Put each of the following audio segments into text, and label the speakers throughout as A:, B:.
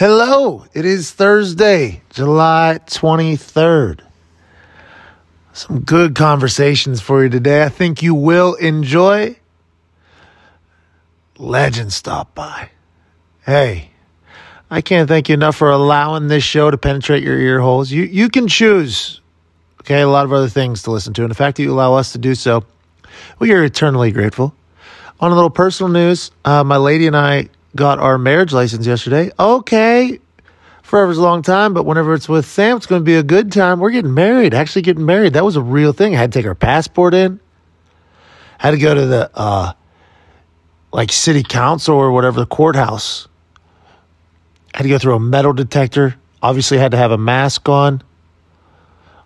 A: Hello, it is Thursday, July 23rd. Some good conversations for you today. I think you will enjoy. Legend stop by. Hey, I can't thank you enough for allowing this show to penetrate your ear holes. You you can choose, okay, a lot of other things to listen to. And the fact that you allow us to do so, we are eternally grateful. On a little personal news, uh, my lady and I got our marriage license yesterday. Okay, forever's a long time, but whenever it's with Sam, it's going to be a good time. We're getting married, actually getting married. That was a real thing. I had to take our passport in. Had to go to the uh, like city council or whatever the courthouse. Had to go through a metal detector. Obviously, had to have a mask on.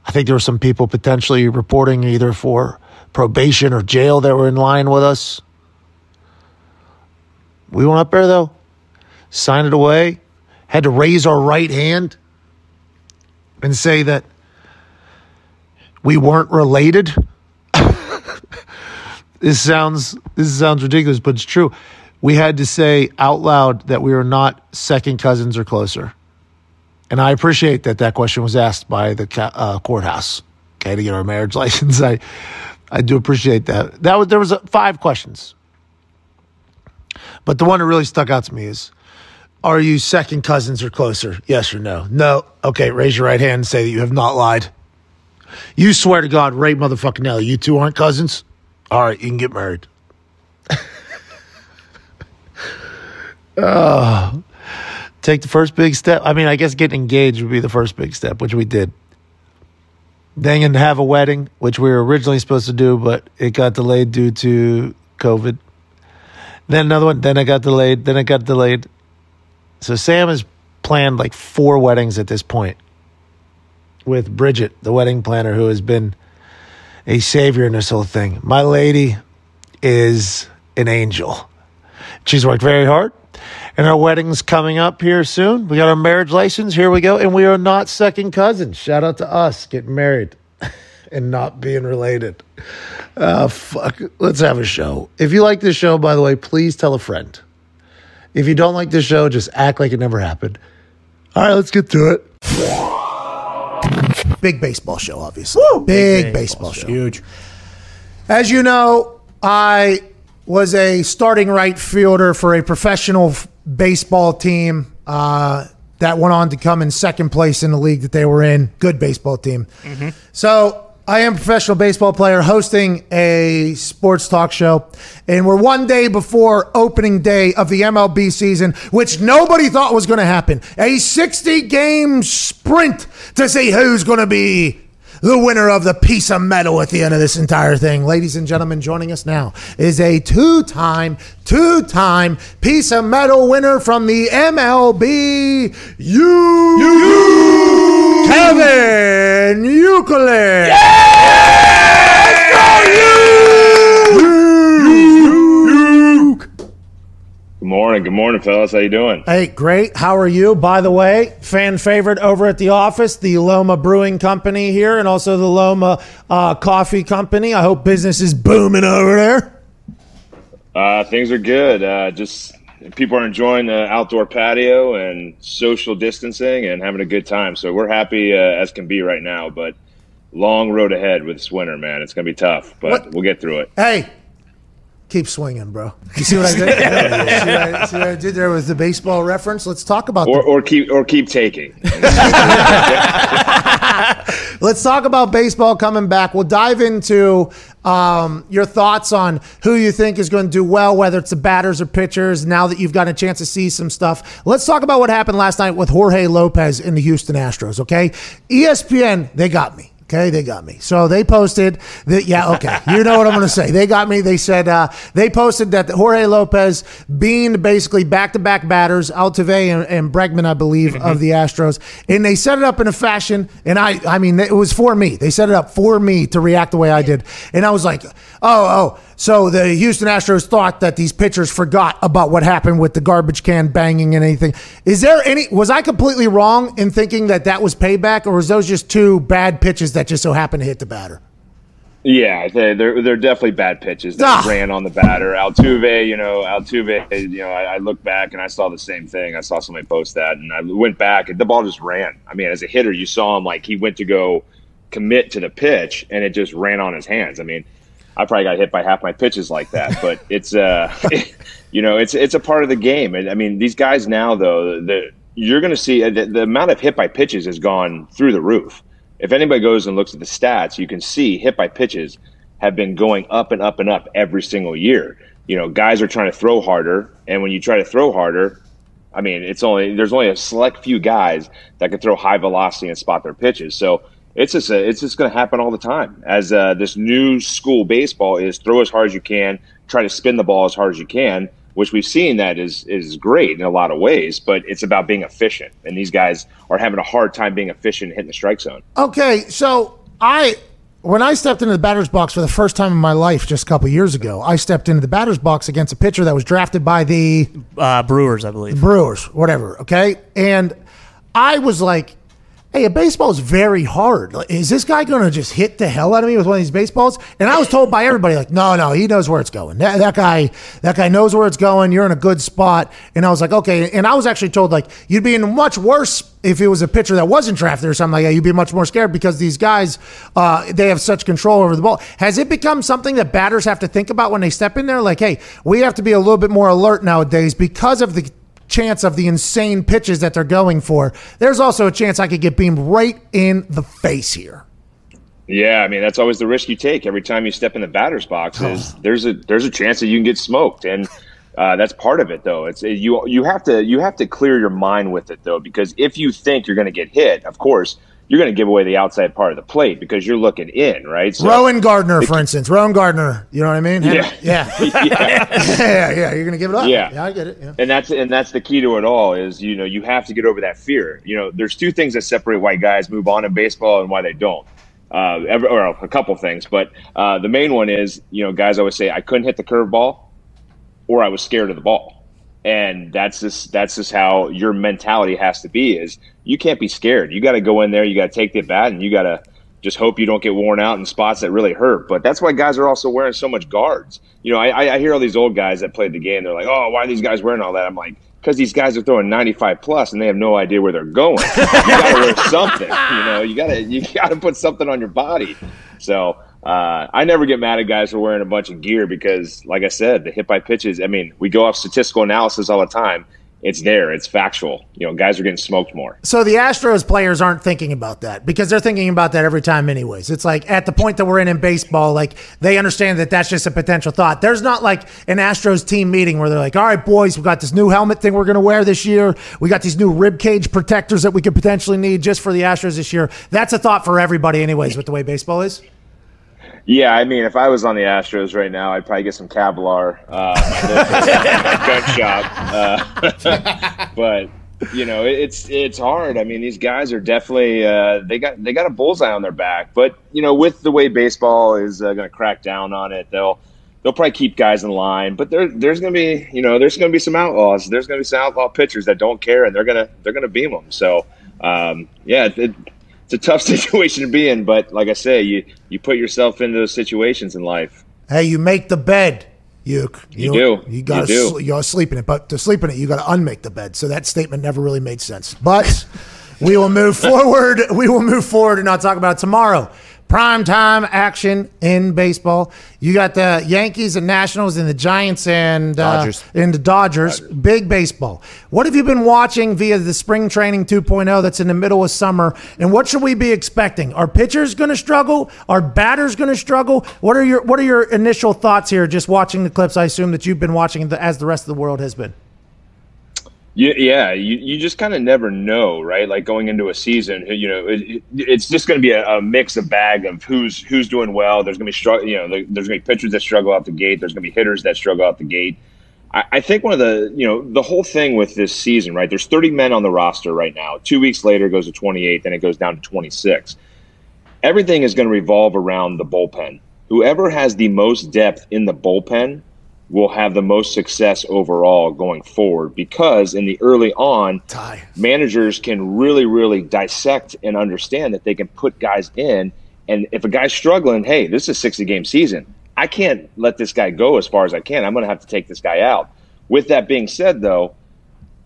A: I think there were some people potentially reporting either for probation or jail that were in line with us. We went up there though, signed it away, had to raise our right hand and say that we weren't related. this sounds this sounds ridiculous, but it's true. We had to say out loud that we are not second cousins or closer. And I appreciate that that question was asked by the uh, courthouse. Okay, to get our marriage license, I I do appreciate that. That was there was uh, five questions. But the one that really stuck out to me is Are you second cousins or closer? Yes or no? No. Okay, raise your right hand and say that you have not lied. You swear to God, right motherfucking now, you two aren't cousins? All right, you can get married. oh, take the first big step. I mean, I guess getting engaged would be the first big step, which we did. Then and have a wedding, which we were originally supposed to do, but it got delayed due to COVID. Then another one. Then it got delayed. Then it got delayed. So Sam has planned like four weddings at this point with Bridget, the wedding planner, who has been a savior in this whole thing. My lady is an angel. She's worked very hard. And our wedding's coming up here soon. We got our marriage license. Here we go. And we are not second cousins. Shout out to us getting married and not being related. Uh, fuck. Let's have a show. If you like this show, by the way, please tell a friend. If you don't like this show, just act like it never happened. All right, let's get to it. Big baseball show, obviously. Big, baseball, show.
B: Huge.
C: As you know, I was a starting right fielder for a professional f- baseball team uh, that went on to come in second place in the league that they were in. Good baseball team. So I am a professional baseball player hosting a sports talk show, and we're one day before opening day of the MLB season, which nobody thought was going to happen. A 60 game sprint to see who's going to be the winner of the piece of metal at the end of this entire thing. Ladies and gentlemen, joining us now is a two time, two time piece of metal winner from the MLB. You, Kevin Youkilis.
D: Good morning, good morning, fellas. How you doing?
C: Hey, great. How are you? By the way, fan favorite over at the office, the Loma Brewing Company here, and also the Loma uh, Coffee Company. I hope business is booming over there.
D: Uh, things are good. Uh, just people are enjoying the outdoor patio and social distancing and having a good time. So we're happy uh, as can be right now. But long road ahead with this winter, man. It's gonna be tough, but
C: What-
D: we'll get through it.
C: Hey, keep swinging, bro. You see what I did? see, what I, see what I did there with the baseball reference? Let's talk about
D: Or,
C: the,
D: or keep or keep taking.
C: let's talk about baseball coming back. We'll dive into um, your thoughts on who you think is going to do well, whether it's the batters or pitchers. Now that you've got a chance to see some stuff, let's talk about what happened last night with Jorge Lopez in the Houston Astros. Okay, ESPN they got me. Okay, they got me. So they posted that. Yeah, okay, you know what I'm going to say. They got me. They said uh, they posted that Jorge Lopez being basically back-to-back batters, Altuve and, and Bregman, I believe, of the Astros, and they set it up in a fashion. And I, I mean, it was for me. They set it up for me to react the way I did, and I was like, oh, oh. So the Houston Astros thought that these pitchers forgot about what happened with the garbage can banging and anything. Is there any? Was I completely wrong in thinking that that was payback, or was those just two bad pitches that just so happened to hit the batter?
D: Yeah, they, they're they're definitely bad pitches that
C: Ah.
D: ran on the batter. Altuve, you know, Altuve, you know, I, I look back and I saw the same thing. I saw somebody post that, and I went back, and the ball just ran. I mean, as a hitter, you saw him like he went to go commit to the pitch, and it just ran on his hands. I mean, I probably got hit by half my pitches like that, but it's uh, you know, it's it's a part of the game. And I mean, these guys now though, the you're going to see the, the amount of hit by pitches has gone through the roof. If anybody goes and looks at the stats, you can see hit by pitches have been going up and up and up every single year. You know, guys are trying to throw harder, and when you try to throw harder, I mean, it's only there's only a select few guys that can throw high velocity and spot their pitches. So it's just a, it's just going to happen all the time. As uh, this new school baseball is throw as hard as you can, try to spin the ball as hard as you can, which we've seen that is is great in a lot of ways. But it's about being efficient, and these guys are having a hard time being efficient and hitting the strike zone.
C: Okay, so I when I stepped into the batter's box for the first time in my life just a couple years ago, I stepped into the batter's box against a pitcher that was drafted by the
B: Uh, Brewers, I believe.
C: Brewers, whatever. Okay, and I was like, "Hey, a baseball is very hard. Is this guy going to just hit the hell out of me with one of these baseballs?" And I was told by everybody, like, "No, no, he knows where it's going. That, that guy, that guy knows where it's going. You're in a good spot." And I was like, "Okay." And I was actually told like you'd be in much worse if it was a pitcher that wasn't drafted or something like that. You'd be much more scared because these guys, uh, they have such control over the ball. Has it become something that batters have to think about when they step in there? Like, hey, we have to be a little bit more alert nowadays because of the chance of the insane pitches that they're going for. There's also a chance I could get beamed right in the face here.
D: Yeah, I mean that's always the risk you take every time you step in the batter's box. Is there's a there's a chance that you can get smoked, and uh, that's part of it though. It's you you have to you have to clear your mind with it though, because if you think you're going to get hit, of course you're going to give away the outside part of the plate because you're looking in, right? So,
C: Rowan Gardner, for instance. Rowan Gardner, you know what I mean?
D: Yeah.
C: Yeah.
D: yeah.
C: yeah, yeah. You're going to give it up?
D: Yeah.
C: Yeah, I get it. Yeah.
D: and that's and that's the key to it all is you know you have to get over that fear you know there's two things that separate why guys move on in baseball and why they don't uh, ever, or a couple things but uh, the main one is you know guys always say i couldn't hit the curveball or i was scared of the ball and that's just that's just how your mentality has to be is you can't be scared you got to go in there you got to take the bat and you got to just hope you don't get worn out in spots that really hurt. But that's why guys are also wearing so much guards. You know, I, I hear all these old guys that played the game. They're like, "Oh, why are these guys wearing all that?" I'm like, "Because these guys are throwing 95 plus and they have no idea where they're going. you got to wear something. You know, you got to you got to put something on your body." So uh, I never get mad at guys for wearing a bunch of gear because, like I said, the hit by pitches. I mean, we go off statistical analysis all the time. It's there. It's factual. You know, guys are getting smoked more.
C: So the Astros players aren't thinking about that because they're thinking about that every time, anyways. It's like at the point that we're in in baseball, like they understand that that's just a potential thought. There's not like an Astros team meeting where they're like, "All right, boys, we got this new helmet thing we're going to wear this year. We got these new rib cage protectors that we could potentially need just for the Astros this year." That's a thought for everybody, anyways, with the way baseball is.
D: Yeah, I mean, if I was on the Astros right now, I'd probably get some Kevlar, uh, my gun shop. Uh, but you know, it's it's hard. I mean, these guys are definitely uh, they got they got a bullseye on their back. But you know, with the way baseball is uh, going to crack down on it, they'll they'll probably keep guys in line. But there there's going to be you know there's going to be some outlaws. There's going to be some outlaw pitchers that don't care, and they're gonna they're gonna beam them. So um, yeah. It, it's a tough situation to be in, but like I say, you you put yourself into those situations in life.
C: Hey, you make the bed. You,
D: You do.
C: You got
D: You
C: sl- you sleep in it, but to sleep in it, you got to unmake the bed. So that statement never really made sense. But we will move forward. We will move forward and not talk about it tomorrow. Prime time action in baseball. You got the Yankees and Nationals and the Giants and uh,
B: Dodgers.
C: and the Dodgers. Big baseball. What have you been watching via the spring training 2.0 that's in the middle of summer? And what should we be expecting? Are pitchers going to struggle? Are batters going to struggle? What are your What are your initial thoughts here? Just watching the clips, I assume that you've been watching the, as the rest of the world has been.
D: You, yeah, you, you just kind of never know, right? Like going into a season, you know, it, it- it's just going to be a, a mix of bag of who's who's doing well. There's going to be struggle, you know, there's going to be pitchers that struggle out the gate. There's going to be hitters that struggle out the gate. I, I think one of the, you know, the whole thing with this season, right? There's 30 men on the roster right now. Two weeks later, it goes to 28, then it goes down to 26. Everything is going to revolve around the bullpen. Whoever has the most depth in the bullpen will have the most success overall going forward because in the early on
C: Ty.
D: managers can really really dissect and understand that they can put guys in And if a guy's struggling, hey, this is a 60 game season. I can't let this guy go as far as I can. I'm going to have to take this guy out. With that being said, though,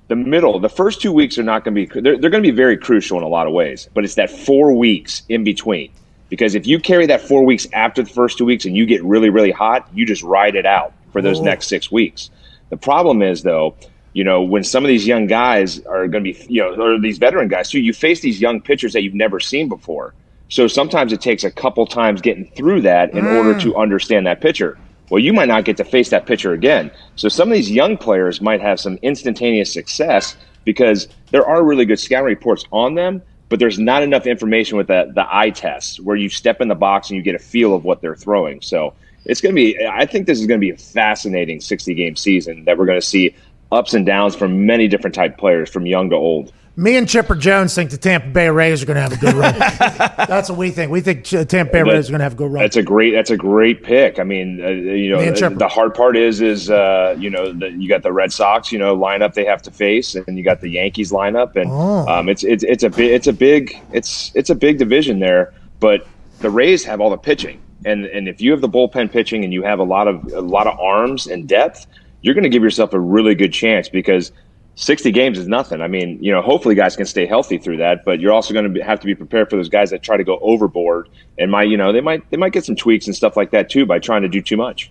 D: the middle, the first two weeks are not going to be, they're, they're going to be very crucial in a lot of ways, but it's that four weeks in between. Because if you carry that four weeks after the first two weeks and you get really, really hot, you just ride it out for those oh. next six weeks. The problem is, though, you know, when some of these young guys are going to be, you know, or these veteran guys too, you face these young pitchers that you've never seen before. So sometimes it takes a couple times getting through that in mm. order to understand that pitcher. Well, you might not get to face that pitcher again. So some of these young players might have some instantaneous success because there are really good scouting reports on them, but there's not enough information with the, the eye test where you step in the box and you get a feel of what they're throwing. So it's going to be, I think this is going to be a fascinating 60 game season that we're going to see ups and downs from many different type players from young to old.
C: Me and Chipper Jones think the Tampa Bay Rays are going to have a good run. that's what we think. We think Tampa Bay Rays are going to have a good run.
D: That's a great. That's a great pick. I mean, uh, you know, the, the, hard part is, is uh, you know, the, you got the Red Sox, you know, lineup they have to face, and you got the Yankees lineup, and oh. um, it's it's it's a big it's a big it's it's a big division there. But the Rays have all the pitching, and and if you have the bullpen pitching and you have a lot of a lot of arms and depth, you're going to give yourself a really good chance because 60 games is nothing. I mean, you know, hopefully guys can stay healthy through that, but you're also going to have to be prepared for those guys that try to go overboard and might, you know, they might they might get some tweaks and stuff like that too by trying to do too much.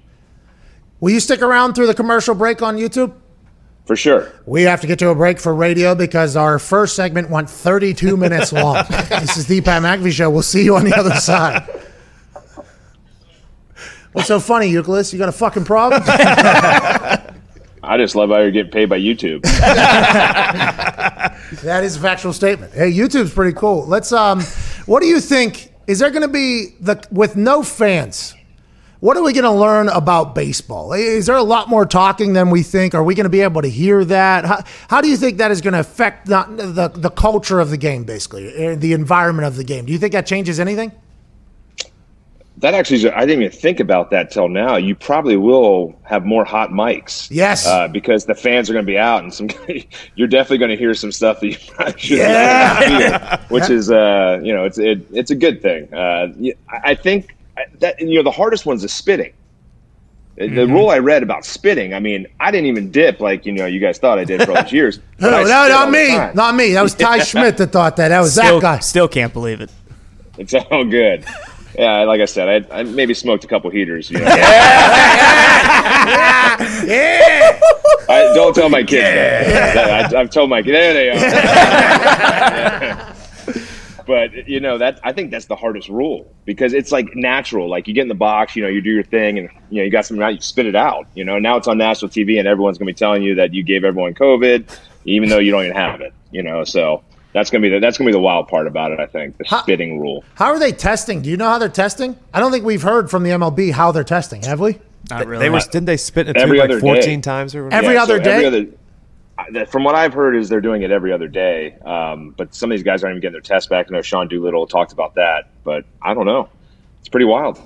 C: Will you stick around through the commercial break on YouTube?
D: For sure.
C: We have to get to a break for radio because our first segment went 32 minutes long. this is the Pat McAfee Show. We'll see you on the other side. What's so funny, Youkilis? You got a fucking problem?
D: I just love how you're getting paid by YouTube.
C: that is a factual statement. Hey, YouTube's pretty cool. Let's um what do you think is there going to be the with no fans? What are we going to learn about baseball? Is there a lot more talking than we think? Are we going to be able to hear that? How, how do you think that is going to affect the, the, the culture of the game, basically, eh, the environment of the game? Do you think that changes anything?
D: That actually, is, I didn't even think about that till now. You probably will have more hot mics.
C: Yes.
D: Uh, because the fans are going to be out, and some you're definitely going to hear some stuff that you should yeah. which is, uh, you know, it's it, it's a good thing. Uh, I think that you know the hardest one's the spitting. The mm-hmm. rule I read about spitting, I mean, I didn't even dip like you know you guys thought I did for all these years.
C: no, no not me, not me. That was Ty Schmitt that thought that. That was
B: still,
C: that guy.
B: Still can't believe it.
D: It's all good yeah, like I said, I, I maybe smoked a couple heaters. You know? yeah,
C: yeah.
D: I, don't tell my kids yeah. that. I, have told my kids. There they are. But you know that I think that's the hardest rule because it's like natural. Like you get in the box, you know, you do your thing, and you know you got something out, you spit it out. You know, now it's on national TV, and everyone's gonna be telling you that you gave everyone COVID, even though you don't even have it. You know, so that's gonna be the, that's gonna be the wild part about it. I think the how, spitting rule.
C: How are they testing? Do you know how they're testing? I don't think we've heard from the MLB how they're testing. Have we?
B: Not really. They were didn't they spit it every like fourteen day. times or
C: every yeah, other so day? Every
D: other, from what I've heard, is they're doing it every other day. Um, but some of these guys aren't even getting their tests back. I know Sean Doolittle talked about that, but I don't know. It's pretty wild.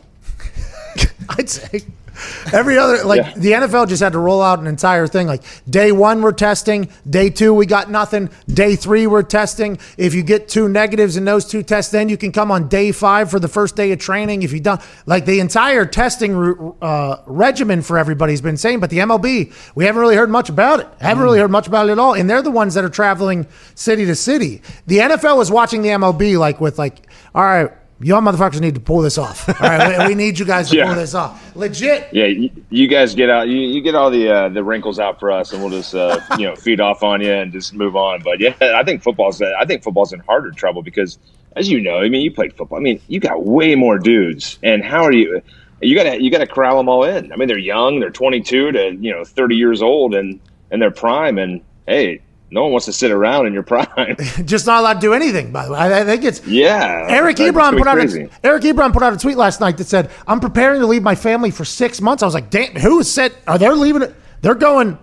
C: I'd say Every other like yeah. the NFL just had to roll out an entire thing. Like day one we're testing, day two we got nothing, day three we're testing. If you get two negatives in those two tests, then you can come on day five for the first day of training. If you done like the entire testing uh, regimen for everybody's been saying, but the MLB we haven't really heard much about it. Haven't mm. really heard much about it at all. And they're the ones that are traveling city to city. The NFL is watching the MLB like with like, all right y'all motherfuckers need to pull this off. All right, we, we need you guys to yeah. pull this off. Legit.
D: Yeah, you, you guys get out. You, you, get all the uh, the wrinkles out for us, and we'll just uh, you know feed off on you and just move on. But yeah, I think football's I think football's in harder trouble because, as you know, I mean, you played football. I mean, you got way more dudes, and how are you? You gotta you gotta corral them all in. I mean, they're young. They're 22 to you know 30 years old, and and their prime. And hey, no one wants to sit around in your prime.
C: Just not allowed to do anything. By the way, I, think it's
D: yeah.
C: Eric Ebron put out a, Eric Ebron put out a tweet last night that said, "I'm preparing to leave my family for six months." I was like, "Damn, who said? Are they leaving it? They're going."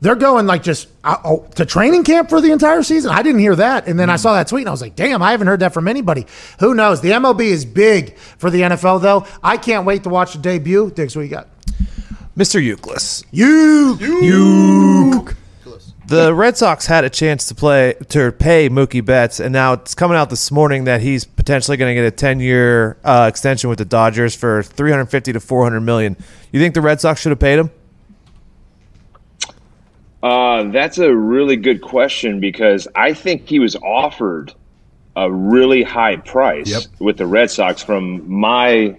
C: They're going like just uh, oh, to training camp for the entire season. I didn't hear that, and then I saw that tweet, and I was like, "Damn, I haven't heard that from anybody." Who knows? The MLB is big for the NFL, though. I can't wait to watch the debut. Diggs, what you got?
B: Mr. Youkilis.
C: Youk.
B: Youk. The Red Sox had a chance to play to pay Mookie Betts, and now it's coming out this morning that he's potentially going to get a ten-year uh, extension with the Dodgers for three hundred fifty to four hundred million. You think the Red Sox should have paid him?
D: Uh, that's a really good question because I think he was offered a really high price yep. with the Red Sox from my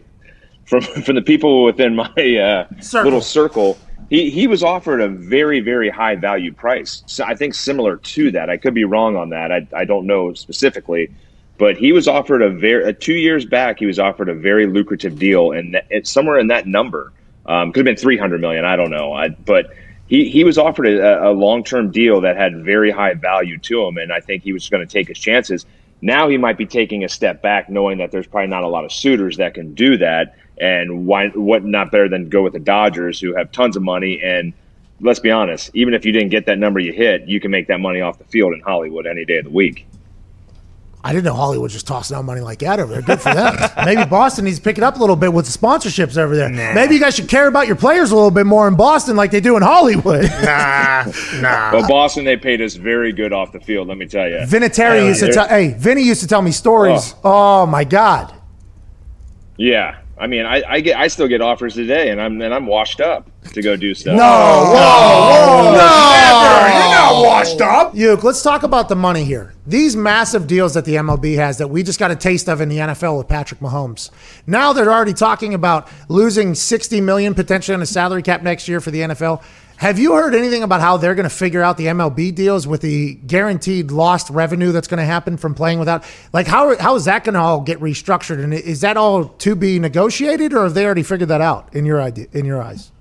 D: from from the people within my uh, circle. little circle. He he was offered a very very high value price. So I think similar to that. I could be wrong on that. I I don't know specifically, but he was offered a very uh, two years back. He was offered a very lucrative deal, and it's somewhere in that number. Um, could have been three hundred million. I don't know. I, but he, he was offered a, a long term deal that had very high value to him, and I think he was going to take his chances. Now he might be taking a step back, knowing that there's probably not a lot of suitors that can do that. And why? What not better than go with the Dodgers, who have tons of money and let's be honest, even if you didn't get that number you hit, you can make that money off the field in Hollywood any day of the week.
C: I didn't know Hollywood just tossing out money like that over there. Good for them. Maybe Boston needs to pick it up a little bit with the sponsorships over there. Nah. Maybe you guys should care about your players a little bit more in Boston like they do in Hollywood.
D: nah, nah. Well, Boston, they paid us very good off the field, let me tell you.
C: Vinatieri used to tell, hey, Vinny used to tell me stories. Oh, oh my God.
D: Yeah. I mean, I, I, get I still get offers today, and I'm and I'm washed up to go do stuff.
C: No, whoa, whoa, no, Never. you're not washed up. Youk, let's talk about the money here. These massive deals that the MLB has that we just got a taste of in the NFL with Patrick Mahomes. Now they're already talking about losing 60 million potentially on the salary cap next year for the NFL. Have you heard anything about how they're going to figure out the MLB deals with the guaranteed lost revenue that's going to happen from playing without? Like, how, how is that going to all get restructured? And is that all to be negotiated, or have they already figured that out in your idea, in your eyes?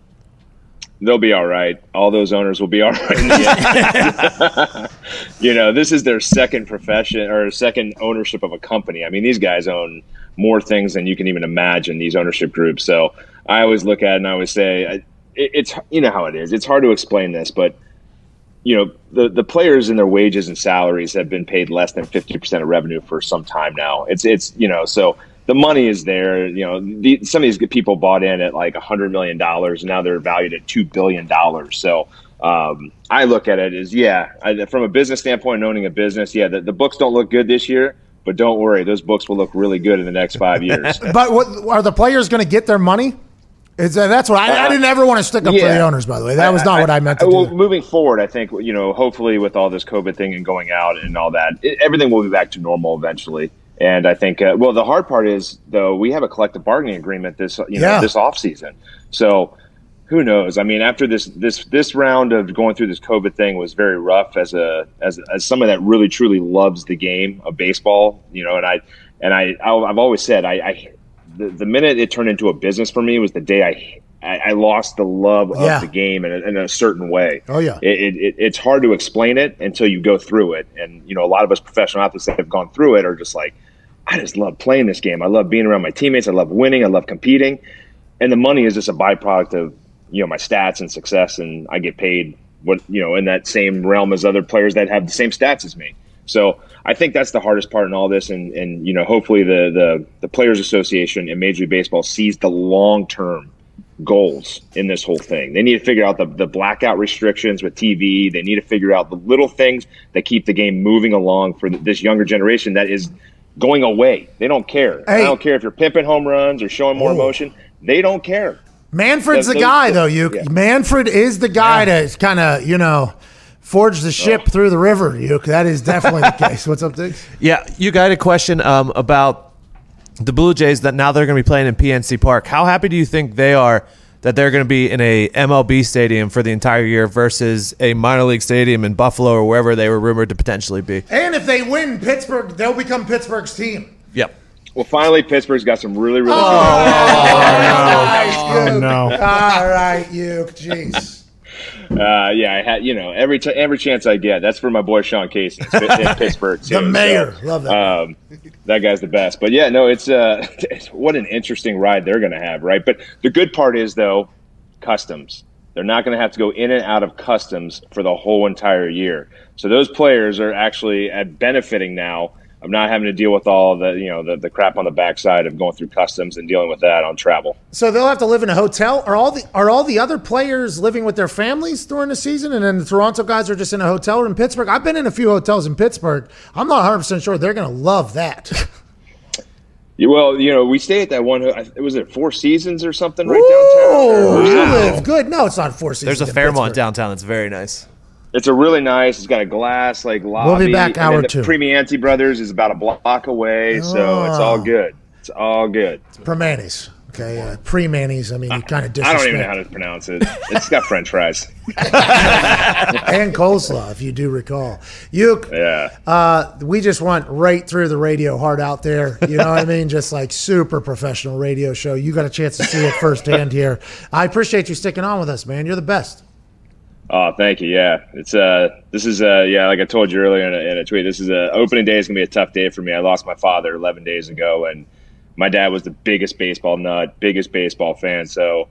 D: They'll be all right. All those owners will be all right. you know, this is their second profession or second ownership of a company. I mean, these guys own more things than you can even imagine. These ownership groups. So I always look at it and I always say it, it's you know how it is. It's hard to explain this, but you know the the players and their wages and salaries have been paid less than fifty percent of revenue for some time now. It's it's you know so the money is there. You know the, some of these people bought in at like hundred million dollars, and now they're valued at two billion dollars. So. Um, I look at it as yeah, I, from a business standpoint, owning a business, yeah, the, the books don't look good this year, but don't worry, those books will look really good in the next five years.
C: but what, are the players going to get their money? It's, uh, that's what I, I, didn't ever want to stick up yeah. for the owners. By the way, that was not I, what I meant to
D: well,
C: do.
D: Moving forward, I think you know, hopefully, with all this COVID thing and going out and all that, it, everything will be back to normal eventually. And I think, uh, well, the hard part is though we have a collective bargaining agreement this you know yeah. this off season, so who knows? I mean, after this this this round of going through this COVID thing was very rough as a as as someone that really truly loves the game of baseball, you know, and I and I I've always said I, I the, the minute it turned into a business for me was the day I I, I lost the love of yeah. the game in a, in a, certain way.
C: Oh yeah,
D: it, it, it's hard to explain it until you go through it. And you know, a lot of us professional athletes that have gone through it are just like, I just love playing this game. I love being around my teammates. I love winning. I love competing. And the money is just a byproduct of you know my stats and success, and I get paid what you know in that same realm as other players that have the same stats as me. So I think that's the hardest part in all this, and and you know hopefully the the the Players Association and Major League Baseball sees the long term goals in this whole thing. They need to figure out the, the blackout restrictions with TV. They need to figure out the little things that keep the game moving along for this younger generation that is going away. They don't care. Hey. I don't care if you're pimping home runs or showing more Ooh. emotion. They don't care.
C: Manfred's the, the guy, though. You yeah. Manfred is the guy yeah. to kind of you know forge the ship oh. through the river. You that is definitely the case. What's up, Diggs?
B: Yeah, you got a question um, about the Blue Jays that now they're going to be playing in PNC Park. How happy do you think they are that they're going to be in a MLB stadium for the entire year versus a minor league stadium in Buffalo or wherever they were rumored to potentially be?
C: And if they win Pittsburgh, they'll become Pittsburgh's team.
B: Yep.
D: Well, finally, Pittsburgh's got some really, really. Oh,
C: oh, no. no. All right, you. Jeez.
D: Uh, yeah, I had you know every t- every chance I get. That's for my boy Sean Casey in Pittsburgh too.
C: the mayor, so, love that. Um,
D: that guy's the best. But yeah, no, it's uh, what an interesting ride they're going to have, right? But the good part is though, customs. They're not going to have to go in and out of customs for the whole entire year. So those players are actually at benefiting now I'm not having to deal with all the you know the, the crap on the backside of going through customs and dealing with that on travel.
C: So they'll have to live in a hotel. Are all the are all the other players living with their families during the season, and then the Toronto guys are just in a hotel in Pittsburgh? I've been in a few hotels in Pittsburgh. I'm not 100 percent sure they're going to love that.
D: Yeah, well, you know, we stay at that one. It was it Four Seasons or something right
C: Ooh,
D: downtown.
C: you
B: Wow.
C: live good. No, it's not Four Seasons.
B: There's a Fairmont
C: Pittsburgh.
B: downtown that's very nice.
D: It's a really nice. It's got a glass like lobby.
C: back
D: and
C: hour
D: then the
C: two.
D: Primanti Brothers is about a block away, so it's all
C: Oh.
D: good. It's all good.
C: Permanis. Okay, uh, pre Manny's. I mean, you kind of
D: I don't even know how to pronounce it. It's got French fries.
C: and coleslaw, if you do recall. You,
D: Yeah.
C: uh, we just went right through the radio hard out there. You know what I mean? Just like super professional radio show. You got a chance to see it firsthand here. I appreciate you sticking on with us, man. You're the best.
D: Oh, thank you. Yeah, it's uh, this is uh, yeah, like I told you earlier in a, in a tweet. This is a opening day is gonna be a tough day for me. I lost my father 11 days ago, and my dad was the biggest baseball nut, biggest baseball fan. So,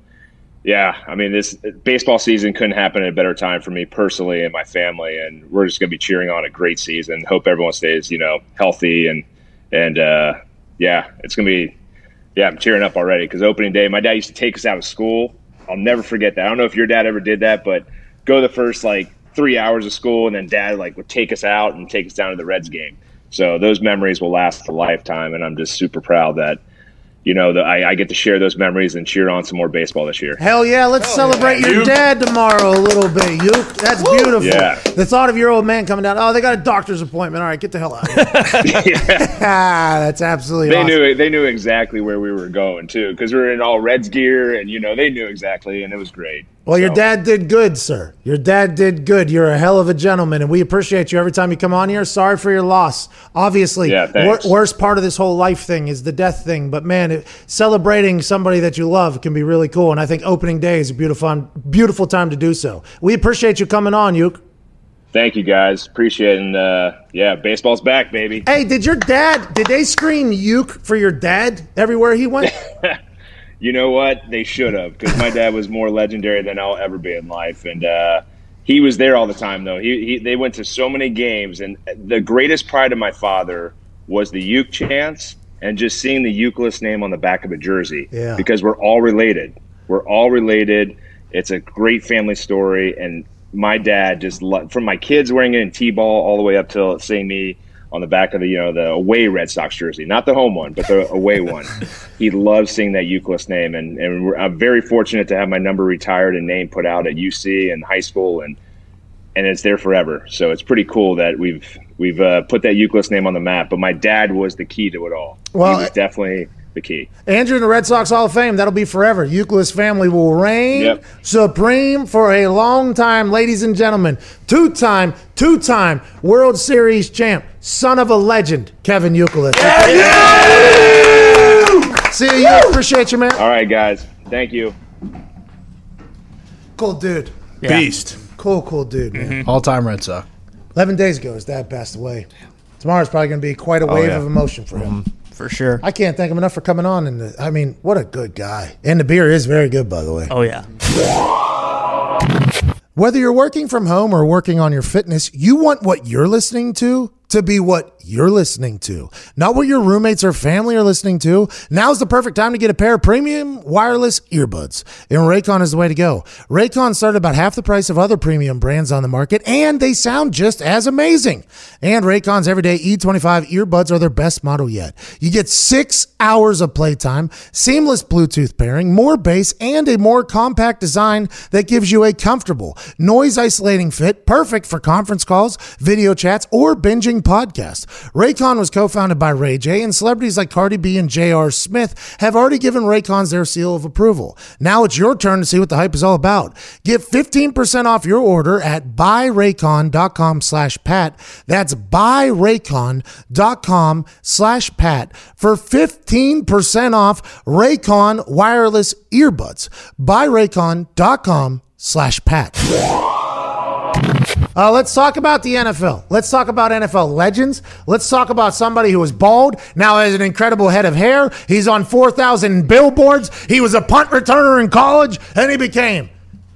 D: yeah, I mean, this baseball season couldn't happen at a better time for me personally and my family, and we're just gonna be cheering on a great season. Hope everyone stays, you know, healthy and and uh, yeah, it's gonna be. Yeah, I'm cheering up already because opening day, my dad used to take us out of school. I'll never forget that. I don't know if your dad ever did that, but go the first like three hours of school, and then dad like would take us out and take us down to the Reds game. So those memories will last a lifetime, and I'm just super proud that you know that I, I get to share those memories and cheer on some more baseball this year.
C: Hell yeah, let's celebrate your dad tomorrow a little bit. You, that's beautiful.
D: Yeah.
C: The thought of your old man coming down. Oh, they got a doctor's appointment. All right, get the hell out. Of here. ah, that's absolutely.
D: They
C: awesome.
D: knew they knew exactly where we were going too, because we were in all Reds gear, and you know they knew exactly, and it was great.
C: Well, your
D: So-
C: dad did good, sir. Your dad did good. You're a hell of a gentleman, and we appreciate you every time you come on here. Sorry for your loss. Obviously,
D: Yeah, thanks.
C: worst part of this whole life thing is the death thing. But man, it, celebrating somebody that you love can be really cool. And I think opening day is a beautiful, beautiful time to do so. We appreciate you coming on, Youk.
D: Thank you guys, appreciate it. And uh, yeah, baseball's back, baby.
C: Hey, did your dad? Did they scream "Youk" for your dad everywhere he went?
D: You know what? They should have, because my dad was more legendary than I'll ever be in life, and uh, he was there all the time. Though he, he, they went to so many games, and the greatest pride of my father was the Youk chance and just seeing the Youkilis name on the back of a jersey.
C: Yeah.
D: Because we're all related. We're all related. It's a great family story, and my dad just lo- from my kids wearing it in t-ball all the way up till seeing me on the back of the you know the away Red Sox jersey, not the home one, but the away one. He loves seeing that Youkilis name, and and we're, I'm very fortunate to have my number retired and name put out at UC and high school, and and it's there forever. So it's pretty cool that we've we've uh, put that Youkilis name on the map. But my dad was the key to it all.
C: Well,
D: he was definitely the key.
C: Andrew in the Red Sox Hall of Fame. That'll be forever. Youkilis's family will reign
D: Yep.
C: supreme for a long time, ladies and gentlemen. Two time, two time World Series champ, son of a legend, Kevin Youkilis. See you. Appreciate you, man.
D: All right, guys. Thank you.
C: Cool dude.
E: Beast.
C: Cool, cool dude, man. Mm-hmm.
E: All time Red Sox.
C: 11 days ago, his dad passed away. Tomorrow's probably going to be quite a oh, wave
B: yeah.
C: of emotion for him. Mm-hmm.
F: For sure.
C: I can't thank him enough for coming on. And the, I mean, what a good guy. And the beer is very good, by the way.
F: oh yeah.
C: Whether you're working from home or working on your fitness, you want what you're listening to to be what you're listening to, not what your roommates or family are listening to. Now's the perfect time to get a pair of premium wireless earbuds. And Raycon is the way to go. Raycon started about half the price of other premium brands on the market, and they sound just as amazing. And Raycon's everyday E25 earbuds are their best model yet. You get six hours of playtime, seamless Bluetooth pairing, more bass, and a more compact design that gives you a comfortable, noise isolating fit, perfect for conference calls, video chats, or binging podcasts. Raycon was co founded by Ray J, and celebrities like Cardi B and J.R. Smith have already given Raycons their seal of approval. Now it's your turn to see what the hype is all about. Get 15% off your order at buyraycon.com slash pat. That's buyraycon.com slash pat for 15% off Raycon wireless earbuds. Buyraycon.com slash pat. Uh, let's talk about the NFL. Let's talk about NFL legends. Let's talk about somebody who was bald, now has an incredible head of hair. He's on 4,000 billboards. He was a punt returner in college, and he became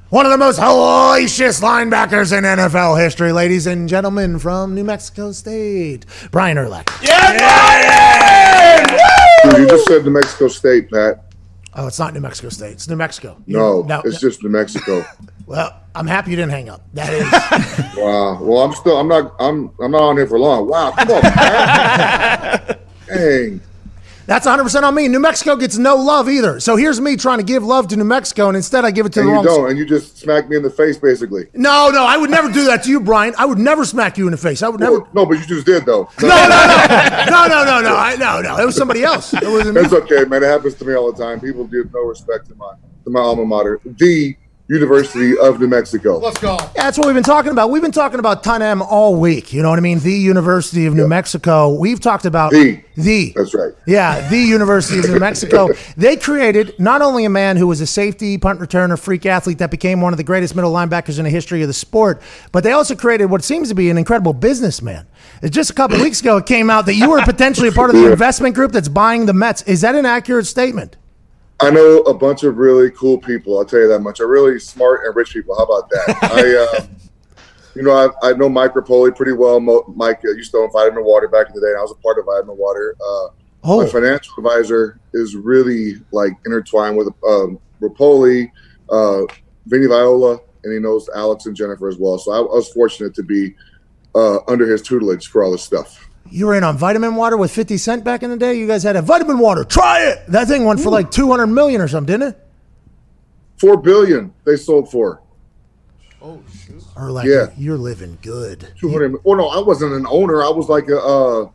C: One of the most hellacious linebackers in NFL history, ladies and gentlemen, from New Mexico State, Brian Urlacher.
E: Dude, you just said New Mexico State, Pat.
C: Oh, it's not New Mexico State. It's New Mexico. You-
E: No,
C: no,
E: it's just New Mexico.
C: Well, I'm happy you didn't hang up. That is.
E: Wow. Well, I'm still. I'm not. I'm. I'm not on here for long. Wow. Come on. Dang.
C: That's 100% on me. New Mexico gets no love either. So here's me trying to give love to New Mexico, and instead I give it to
E: And
C: the
E: you
C: wrong.
E: don't. And you just smacked me in the face, basically.
C: No, no, I would never do that to you, Brian. I would never smack you in the face. I would never.
E: Well, no, but you just did though.
C: No, no, no, no, no, no, no. I, no, no. It was somebody else. It wasn't.
E: It's okay, man. It happens to me all the time. People give no respect to my to my alma mater, the University of New Mexico.
C: Yeah, that's what we've been talking about. We've been talking about Ton M all week. You know what I mean? The University of New Mexico. We've talked about
E: The.
C: the.
E: That's right.
C: Yeah, the University of New Mexico. They created not only a man who was a safety, punt returner, freak athlete that became one of the greatest middle linebackers in the history of the sport, but they also created what seems to be an incredible businessman. Just a couple of weeks ago, it came out that you were potentially a part of the investment group that's buying the Mets. Is that an accurate statement?
E: I know a bunch of really cool people. I'll tell you that much. Are really smart and rich people. How about that? I, uh, you know, I, I know Mike Repole pretty well. Mo, Mike uh, used to own Vitamin Water back in the day, and I was a part of Vitamin Water. Uh,
C: Oh.
E: My financial advisor is really like intertwined with um, Rapoli, uh, Vinny Viola, and he knows Alex and Jennifer as well. So I, I was fortunate to be uh, under his tutelage for all this stuff.
C: You were in on vitamin water with 50 Cent back in the day. You guys had a vitamin water. Try it. That thing went for like 200 million or something, didn't it?
E: Four billion they sold for.
C: Or like,
E: Yeah.
C: you're living good.
E: Two hundred. Oh no, I wasn't an owner. I was like a uh,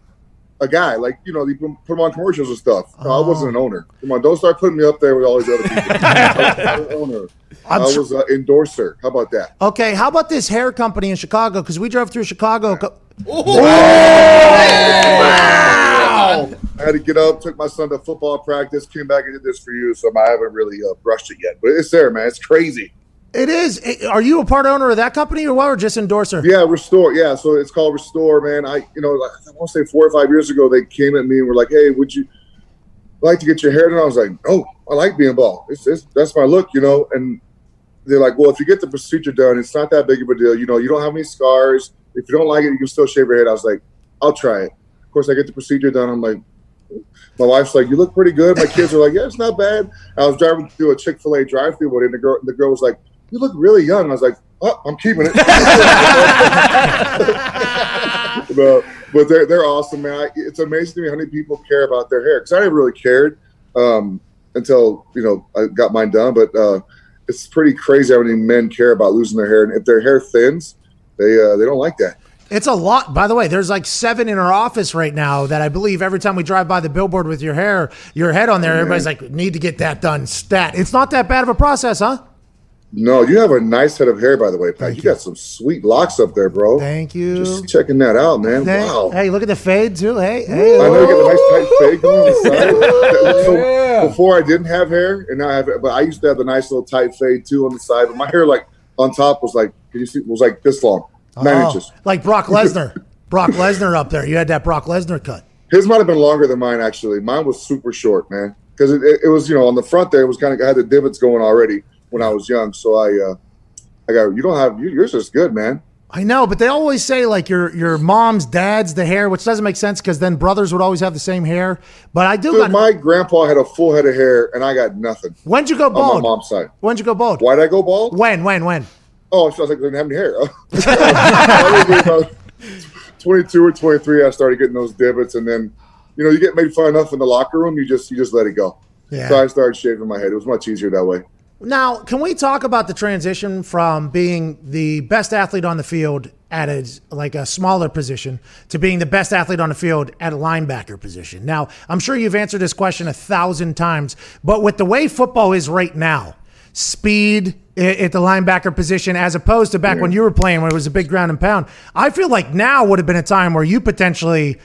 E: a guy. Like you know, they put put them on commercials and stuff. No, I wasn't an owner. Come on, don't start putting me up there with all these other people. I was an owner. i
C: I'm
E: was an endorser. How about that?
C: Okay, how about this hair company in Chicago? Because we drove through Chicago. a cou-
E: I had to get up, took my son to football practice, came back and did this for you. So I haven't really uh, brushed it yet, but it's there, man. It's crazy.
C: It is. Are you a part owner of that company or what? Or just endorser?
E: Yeah, Restore. Yeah, so it's called Restore, man. I, you know, like, I want to say four or five years ago, they came at me and were like, "Hey, would you like to get your hair done?" I was like, "No, I like being bald. It's, it's that's my look, you know." And they're like, "Well, if you get the procedure done, it's not that big of a deal. You know, you don't have any scars. If you don't like it, you can still shave your head." I was like, "I'll try it." Of course, I get the procedure done. I'm like. My wife's like, "You look pretty good." My kids are like, "Yeah, it's not bad." I was driving through a Chick Fil A drive-through one, day, and the girl, the girl was like, "You look really young." I was like, "Oh, I'm keeping it." but but they're they're awesome, man. I, it's amazing to me how many people care about their hair because I never really cared um, until you know I got mine done. But uh, it's pretty crazy how many men care about losing their hair, and if their hair thins, they uh, they don't like that.
C: It's a lot. By the way, there's like seven in our office right now that I believe every time we drive by the billboard with your hair, your head on there, everybody's like, need to get that done stat. It's not that bad of a process, huh?
E: No, you have a nice head of hair, by the way, Pat. You,
C: you.
E: got some sweet locks up there, bro.
C: Thank you.
E: Just checking that out, man.
C: Hey,
E: wow.
C: hey, look at the fade too. Hey, hey.
E: I know you got a nice tight fade going on the side. So before I didn't have hair, and now I have it, but I used to have a nice little tight fade too on the side. But my hair, like on top, was like, can you see? Was like this long, nine
C: Oh,
E: inches.
C: Like Brock Lesnar. Brock Lesnar up there. You had that Brock Lesnar cut.
E: His might have been longer than mine actually. Mine was super short, man, because it, it, it was you know on the front there it was kind of I had the divots going already when I was young. So I, uh I got you don't have you, yours is good, man.
C: I know, but they always say like your your mom's dad's the hair, which doesn't make sense because then brothers would always have the same hair. But I do
E: Dude,
C: got.
E: my grandpa had a full head of hair, and I got nothing
C: when'd you go bald?
E: on my mom's side.
C: When'd you go bald?
E: Why'd I go bald?
C: When? When? When?
E: Oh, so I was like, I didn't have any hair. I about 22 or 23, I started getting those divots, and then, you know, you get made fun enough in the locker room, you just you just let it go.
C: Yeah.
E: So I started shaving my head. It was much easier that way.
C: Now, can we talk about the transition from being the best athlete on the field at a like a smaller position to being the best athlete on the field at a linebacker position? Now, I'm sure you've answered this question a thousand times, but with the way football is right now, speed at the linebacker position as opposed to back when you were playing when it was a big ground and pound, I feel like now would have been a time where you potentially,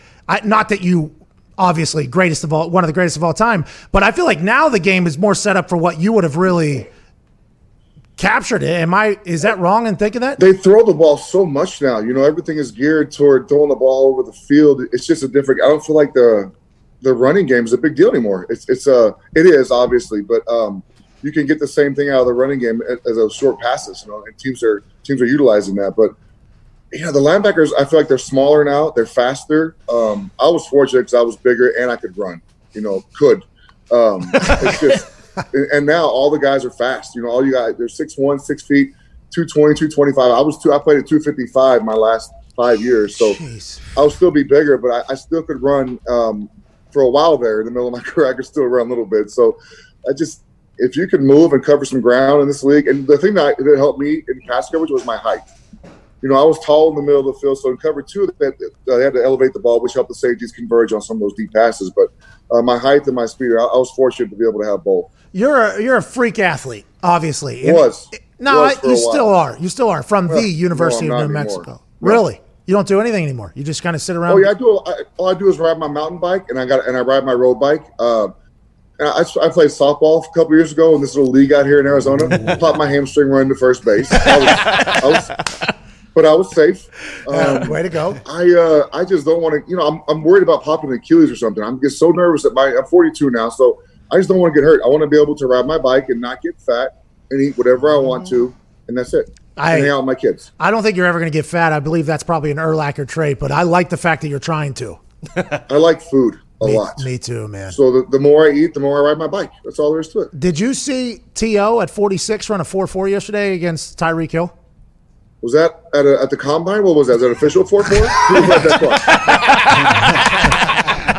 C: not that you obviously greatest of all, one of the greatest of all time. But I feel like now the game is more set up for what you would have really captured it. Am I? Is that wrong in thinking that?
E: They throw the ball so much now. You know, everything is geared toward throwing the ball over the field. It's just a different. I don't feel like the the running game is a big deal anymore. It's it's uh it is obviously, but um you can get the same thing out of the running game as, those short passes. You know, and teams are teams are utilizing that. But you know, the linebackers, I feel like they're smaller now. They're faster. Um, I was fortunate because I was bigger and I could run. You know, could. Um, it's just, and now all the guys are fast. You know, all you guys, they're six one, six feet, 220, 225. I was two. I played at two fifty five my last five years, so
C: Jeez.
E: I'll still be bigger, but I, I still could run. Um, for a while there in the middle of my career, I could still run a little bit. So I just, if you can move and cover some ground in this league, and the thing that, that helped me in pass coverage was my height. You know, I was tall in the middle of the field, so in cover two, that they had to elevate the ball, which helped the safeties converge on some of those deep passes. But uh, my height and my speed, I, I was fortunate to be able to have both.
C: You're a, you're a freak athlete, obviously.
E: Was.
C: No,
E: Was
C: I, you still are. You still are from
E: Well,
C: the University
E: no,
C: of New Mexico. Really? You don't do anything anymore. You just kind of sit around.
E: Oh yeah, I do. I, all I do is ride my mountain bike, and I got and I ride my road bike. Uh, I, I played softball a couple years ago in this little league out here in Arizona. Popped my hamstring running to first base. I was, I was, but I was safe. Um,
C: Way to go.
E: I uh, I just don't want to. You know, I'm, I'm worried about popping an Achilles or something. I'm just so nervous that my I'm 42 now, so I just don't want to get hurt. I want to be able to ride my bike and not get fat and eat whatever I want to, and that's it.
C: I-
E: and hang out with my kids.
C: I don't think you're ever going to get fat. I believe that's probably an Urlacher trait, but I like the fact that you're trying to.
E: I like food a
C: Me,
E: lot.
C: me too, man.
E: So the, the more I eat, the more I ride my bike. That's all there is to it.
C: Did you see T.O. at 46 run a 4 4 yesterday against Tyreek Hill?
E: Was that at, a, at the combine? What was that? Is that official four four? Who read that far?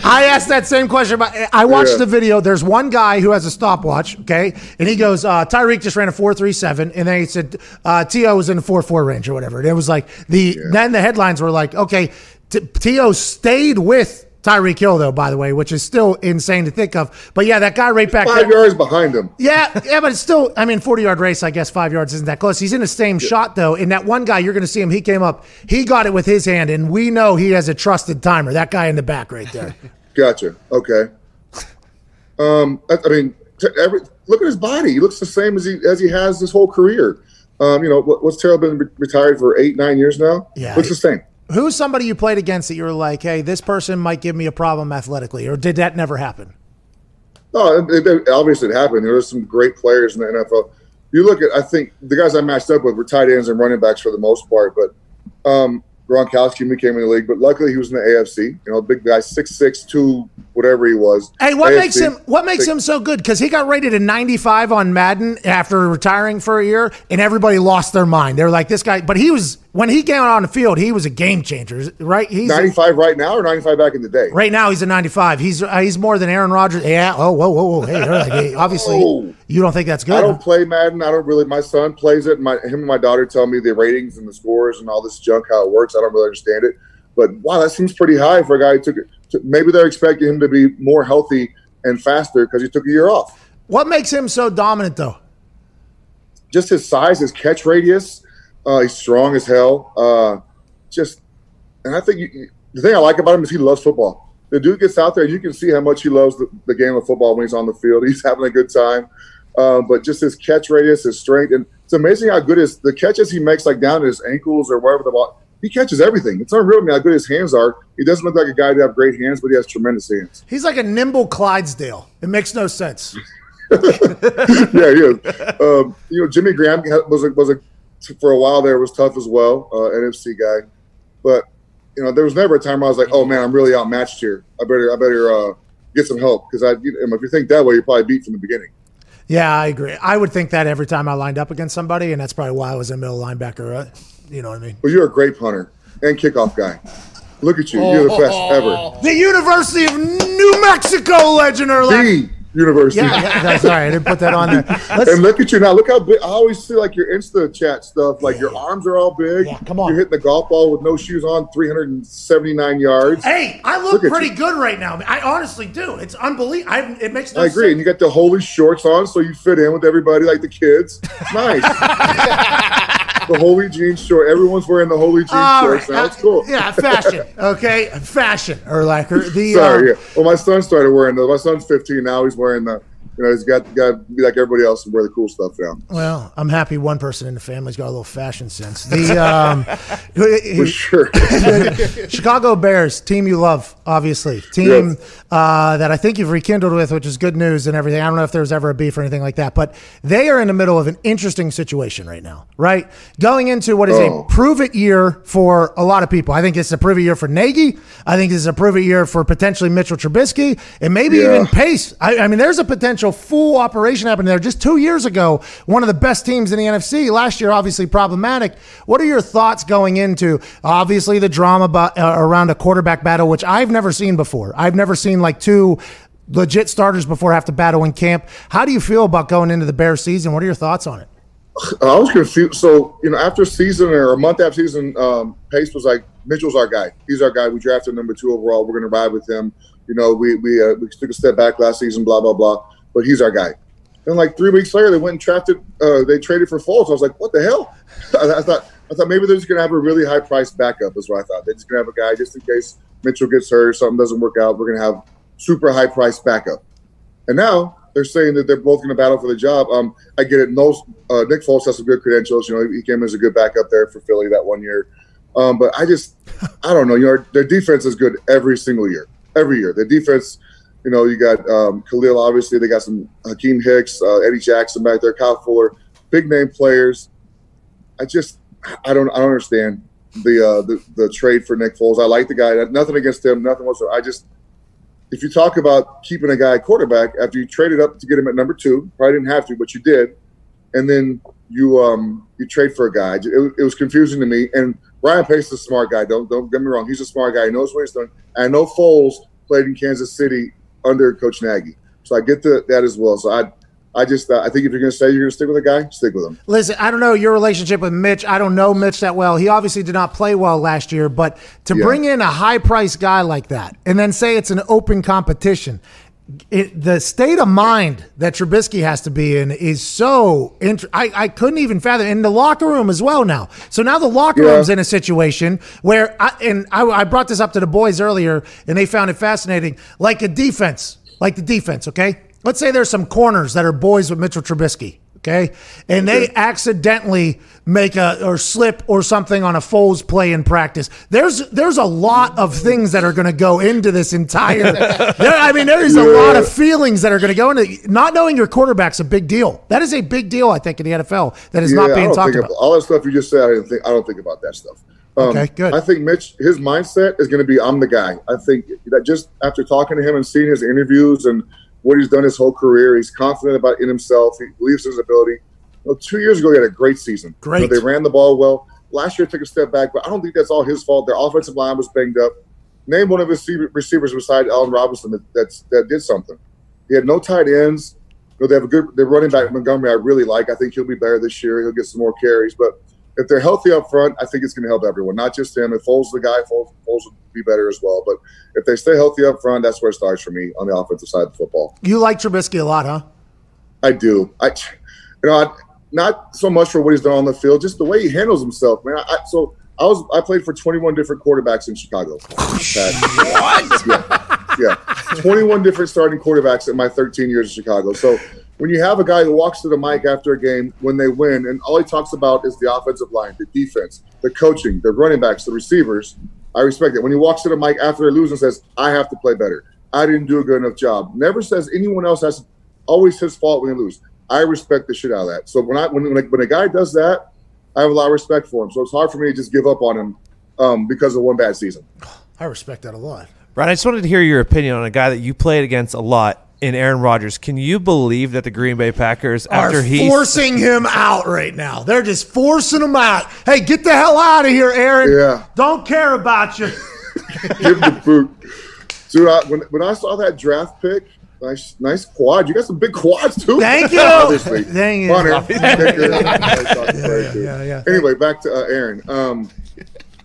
C: I asked that same question, but I watched
E: Yeah.
C: the video. There's one guy who has a stopwatch, okay, and he goes, uh, "Tyreek just ran a four three seven, and then he said uh, T.O. was in a four four range or whatever. And it was like the then the headlines were like, okay, T- T.O. stayed with Tyreek Hill though, by the way, which is still insane to think of. But yeah, that guy right back
E: Five
C: there.
E: yards behind him.
C: Yeah, yeah, but it's still. I mean, forty yard race. I guess five yards isn't that close. He's in the same shot though. And that one guy, you're going to see him. He came up. He got it with his hand, and we know he has a trusted timer. That guy in the back right there.
E: Gotcha. Okay. Um, I, I mean, t- every, look at his body. He looks the same as he as he has his whole career. Um, you know, what, what's Terrell been re- retired for eight, nine years now?
C: Yeah.
E: looks the same.
C: Who's somebody you played against that you were like, hey, this person might give me a problem athletically, or did that never happen?
E: No, it, it, obviously it happened. There were some great players in the NFL. You look at, I think the guys I matched up with were tight ends and running backs for the most part, but um, Gronkowski when he came in the league, but luckily he was in the AFC. You know, big guy, six six two, whatever he was.
C: Hey, what
E: AFC.
C: makes him what makes
E: Big-
C: him so good? Because he got rated a 95 on Madden after retiring for a year, and everybody lost their mind. They were like, this guy, but he was when he came out on the field, he was a game changer, right? He's
E: ninety five right now or ninety five back in the day?
C: right now he's a 95. He's uh, he's more than Aaron Rodgers. Yeah. Oh, whoa, whoa, whoa. Hey, like, hey, obviously
E: Whoa.
C: you don't think that's good.
E: I don't play Madden. I don't really. My son plays it. My him and my daughter tell me the ratings and the scores and all this junk how it works. I don't really understand it, but wow, that seems pretty high for a guy who took it. to- Maybe they're expecting him to be more healthy and faster because he took a year off.
C: What makes him so dominant, though?
E: Just his size, his catch radius. Uh, he's strong as hell. Uh, just, and I think you, the thing I like about him is he loves football. The dude gets out there, and you can see how much he loves the, the game of football when he's on the field. He's having a good time. Uh, but just his catch radius, his strength, and it's amazing how good his the catches he makes, like down to his ankles or wherever the ball. He catches everything. It's unreal to me how good his hands are. He doesn't look like a guy to have great hands, but he has tremendous hands.
C: He's like a nimble Clydesdale. It makes no sense.
E: yeah, he is. Um, you know, Jimmy Graham was a, was a for a while there was tough as well, uh, NFC guy. But you know, there was never a time where I was like, "Oh man, I'm really outmatched here. I better I better uh, get some help." Because I, you know, if you think that way, you're probably beat from the beginning.
C: Yeah, I agree. I would think that every time I lined up against somebody, and that's probably why I was a middle linebacker. Uh, you know what I mean?
E: But you're a great punter and kickoff guy. Look at you, you're the best ever.
C: The University of New Mexico legend, like,
E: The university.
C: yeah, yeah, that's all right. I didn't put that on there. Let's,
E: And look at you now. Look how big. I always see like your Insta chat stuff. Like your arms are all big.
C: Yeah, come on.
E: You're hitting the golf ball with no shoes on, 379 yards.
C: hey, I look,
E: Look
C: pretty good right now. I honestly do. It's unbelievable. I, it makes no
E: I agree. And you got the holy shorts on, so you fit in with everybody like the kids. It's nice. the holy jeans short. Everyone's wearing the holy jeans
C: All
E: shorts
C: right.
E: now. It's cool.
C: Yeah, fashion. Okay, fashion. Or like the
E: Sorry.
C: uh,
E: yeah. Well, my son started wearing those. My son's 15 now. He's wearing the you know, he's got got to be like everybody else and wear the cool stuff now.
C: Well, I'm happy one person in the family's got a little fashion sense. The um,
E: For sure.
C: Chicago Bears team you love, obviously team
E: Yes.
C: uh, that I think you've rekindled with, which is good news and everything. I don't know if there was ever a beef or anything like that, but they are in the middle of an interesting situation right now, right? Going into what is
E: Oh.
C: a prove it year for a lot of people. I think it's a prove it year for Nagy. I think this is a prove it year for potentially Mitchell Trubisky and maybe
E: Yeah.
C: even Pace. I, I mean, there's a potential full operation happened there. Just two years ago, one of the best teams in the NFC. Last year, obviously problematic. What are your thoughts going into obviously the drama bu- uh, around a quarterback battle, which I've never seen before. I've never seen like two legit starters before have to battle in camp. How do you feel about going into the Bears season? What are your thoughts on it?
E: I was confused. So, you know, after season or a month after season, um, Pace was like, Mitchell's our guy. He's our guy. We drafted number two overall. We're going to ride with him. You know, we we, uh, we took a step back last season, blah, blah, blah. But he's our guy. And like three weeks later, they went and drafted, uh, they traded for Foles. I was like, what the hell? I, I thought, I thought maybe they're just to have a really high priced backup, is what I thought. They're just to have a guy just in case Mitchell gets hurt or something doesn't work out. We're to have super high priced backup. And now they're saying that they're both going to battle for the job. Um, I get it. No, uh, Nick Foles has some good credentials. You know, he came as a good backup there for Philly that one year. Um, but I just, I don't know. You know, their defense is good every single year. Every year, their defense. You know, you got um, Khalil. Obviously, they got some Akiem Hicks, uh, Eddie Jackson back there, Kyle Fuller, big name players. I just, I don't, I don't understand the uh, the the trade for Nick Foles. I like the guy. Nothing against him. Nothing whatsoever. I just if you talk about keeping a guy quarterback after you traded up to get him at number two, probably didn't have to, but you did, and then you um you trade for a guy. It, it was confusing to me. And Ryan Pace is a smart guy. Don't don't get me wrong. He's a smart guy. He knows what he's doing. I know Foles played in Kansas City under Coach Nagy, so I get the, that as well. So I I just uh, I think if you're going to say you're going to stick with a guy, stick with him.
C: Listen, I don't know your relationship with Mitch. I don't know Mitch that well. He obviously did not play well last year, but to
E: Yeah.
C: bring in a high priced guy like that and then say it's an open competition, it, the state of mind that Trubisky has to be in is so. Int- I, I couldn't even fathom in the locker room as well now. So now the locker
E: Yeah.
C: room's in a situation where, I, and I, I brought this up to the boys earlier, and they found it fascinating. Like a defense, like the defense. Okay, let's say there's some corners that are boys with Mitchell Trubisky. Okay, and they accidentally make a or slip or something on a Foles play in practice. There's there's a lot of things that are going to go into this entire. there, I mean, there is a lot of feelings that are going to go into. Not knowing your quarterback's a big deal. That is a big deal, I think, in the NFL that is not
E: I
C: being talked about.
E: all that stuff you just said. I didn't think. I don't think about that stuff. Um,
C: Okay, good.
E: I think Mitch, his mindset is going to be, "I'm the guy." I think that just after talking to him and seeing his interviews and what he's done his whole career, he's confident about in himself. He believes in his ability. You know, two years ago, he had a great season. You know,
C: Great.
E: they ran the ball well. Last year, took a step back, but I don't think that's all his fault. Their offensive line was banged up. Name one of his receivers beside Allen Robinson that that's, that did something. He had no tight ends. You know, they have a good. Their running back Montgomery, I really like. I think he'll be better this year. He'll get some more carries. But if they're healthy up front, I think it's going to help everyone, not just him. If Foles is the guy, Foles, Foles will be better as well. But if they stay healthy up front, that's where it starts for me on the offensive side of the football.
C: You like Trubisky a lot, huh?
E: I do. I, you know, I, not so much for what he's done on the field, just the way he handles himself, man. I, so I was I played for 21 different quarterbacks in Chicago. what? Yeah, yeah, 21 different starting quarterbacks in my 13 years in Chicago. So when you have a guy who walks to the mic after a game when they win, and all he talks about is the offensive line, the defense, the coaching, the running backs, the receivers, I respect it. When he walks to the mic after they lose and says, "I have to play better," I didn't do a good enough job. Never says anyone else has always his fault when they lose. I respect the shit out of that. So when I when when a, when a guy does that, I have a lot of respect for him. So it's hard for me to just give up on him um, because of one bad season.
C: I respect that a lot.
B: Right. I just wanted to hear your opinion on a guy that you played against a lot in Aaron Rodgers. Can you believe that the Green Bay Packers, after
C: are
B: he
C: forcing him out right now. They're just forcing him out. Hey, get the hell out of here, Aaron.
E: Yeah.
C: Don't care about you.
E: Give the boot, dude. I, when when I saw that draft pick, nice nice quad. You got some big quads too.
C: Thank you.
E: Obviously,
C: Thank you.
E: Come on, Aaron.
C: yeah, yeah.
E: Anyway, back to uh, Aaron. Um,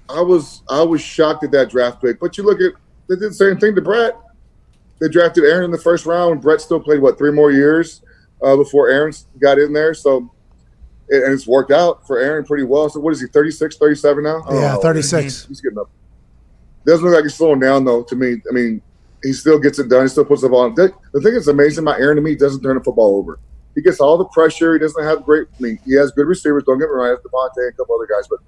E: I was I was shocked at that draft pick, but you look at they did the same thing to Brett. They drafted Aaron in the first round. and Brett still played what three more years uh, before Aaron got in there. So. it- And it's worked out for Aaron pretty well. So what is he, 36, 37 now?
C: Yeah,
E: know.
C: 36.
E: He's getting up. Doesn't look like he's slowing down though. To me, I mean, he still gets it done. He still puts the ball. On. The the thing that's amazing about Aaron to me, he doesn't turn the football over. He gets all the pressure. He doesn't have great. I mean, he has good receivers. Don't get me wrong. He has Davante and a couple other guys, but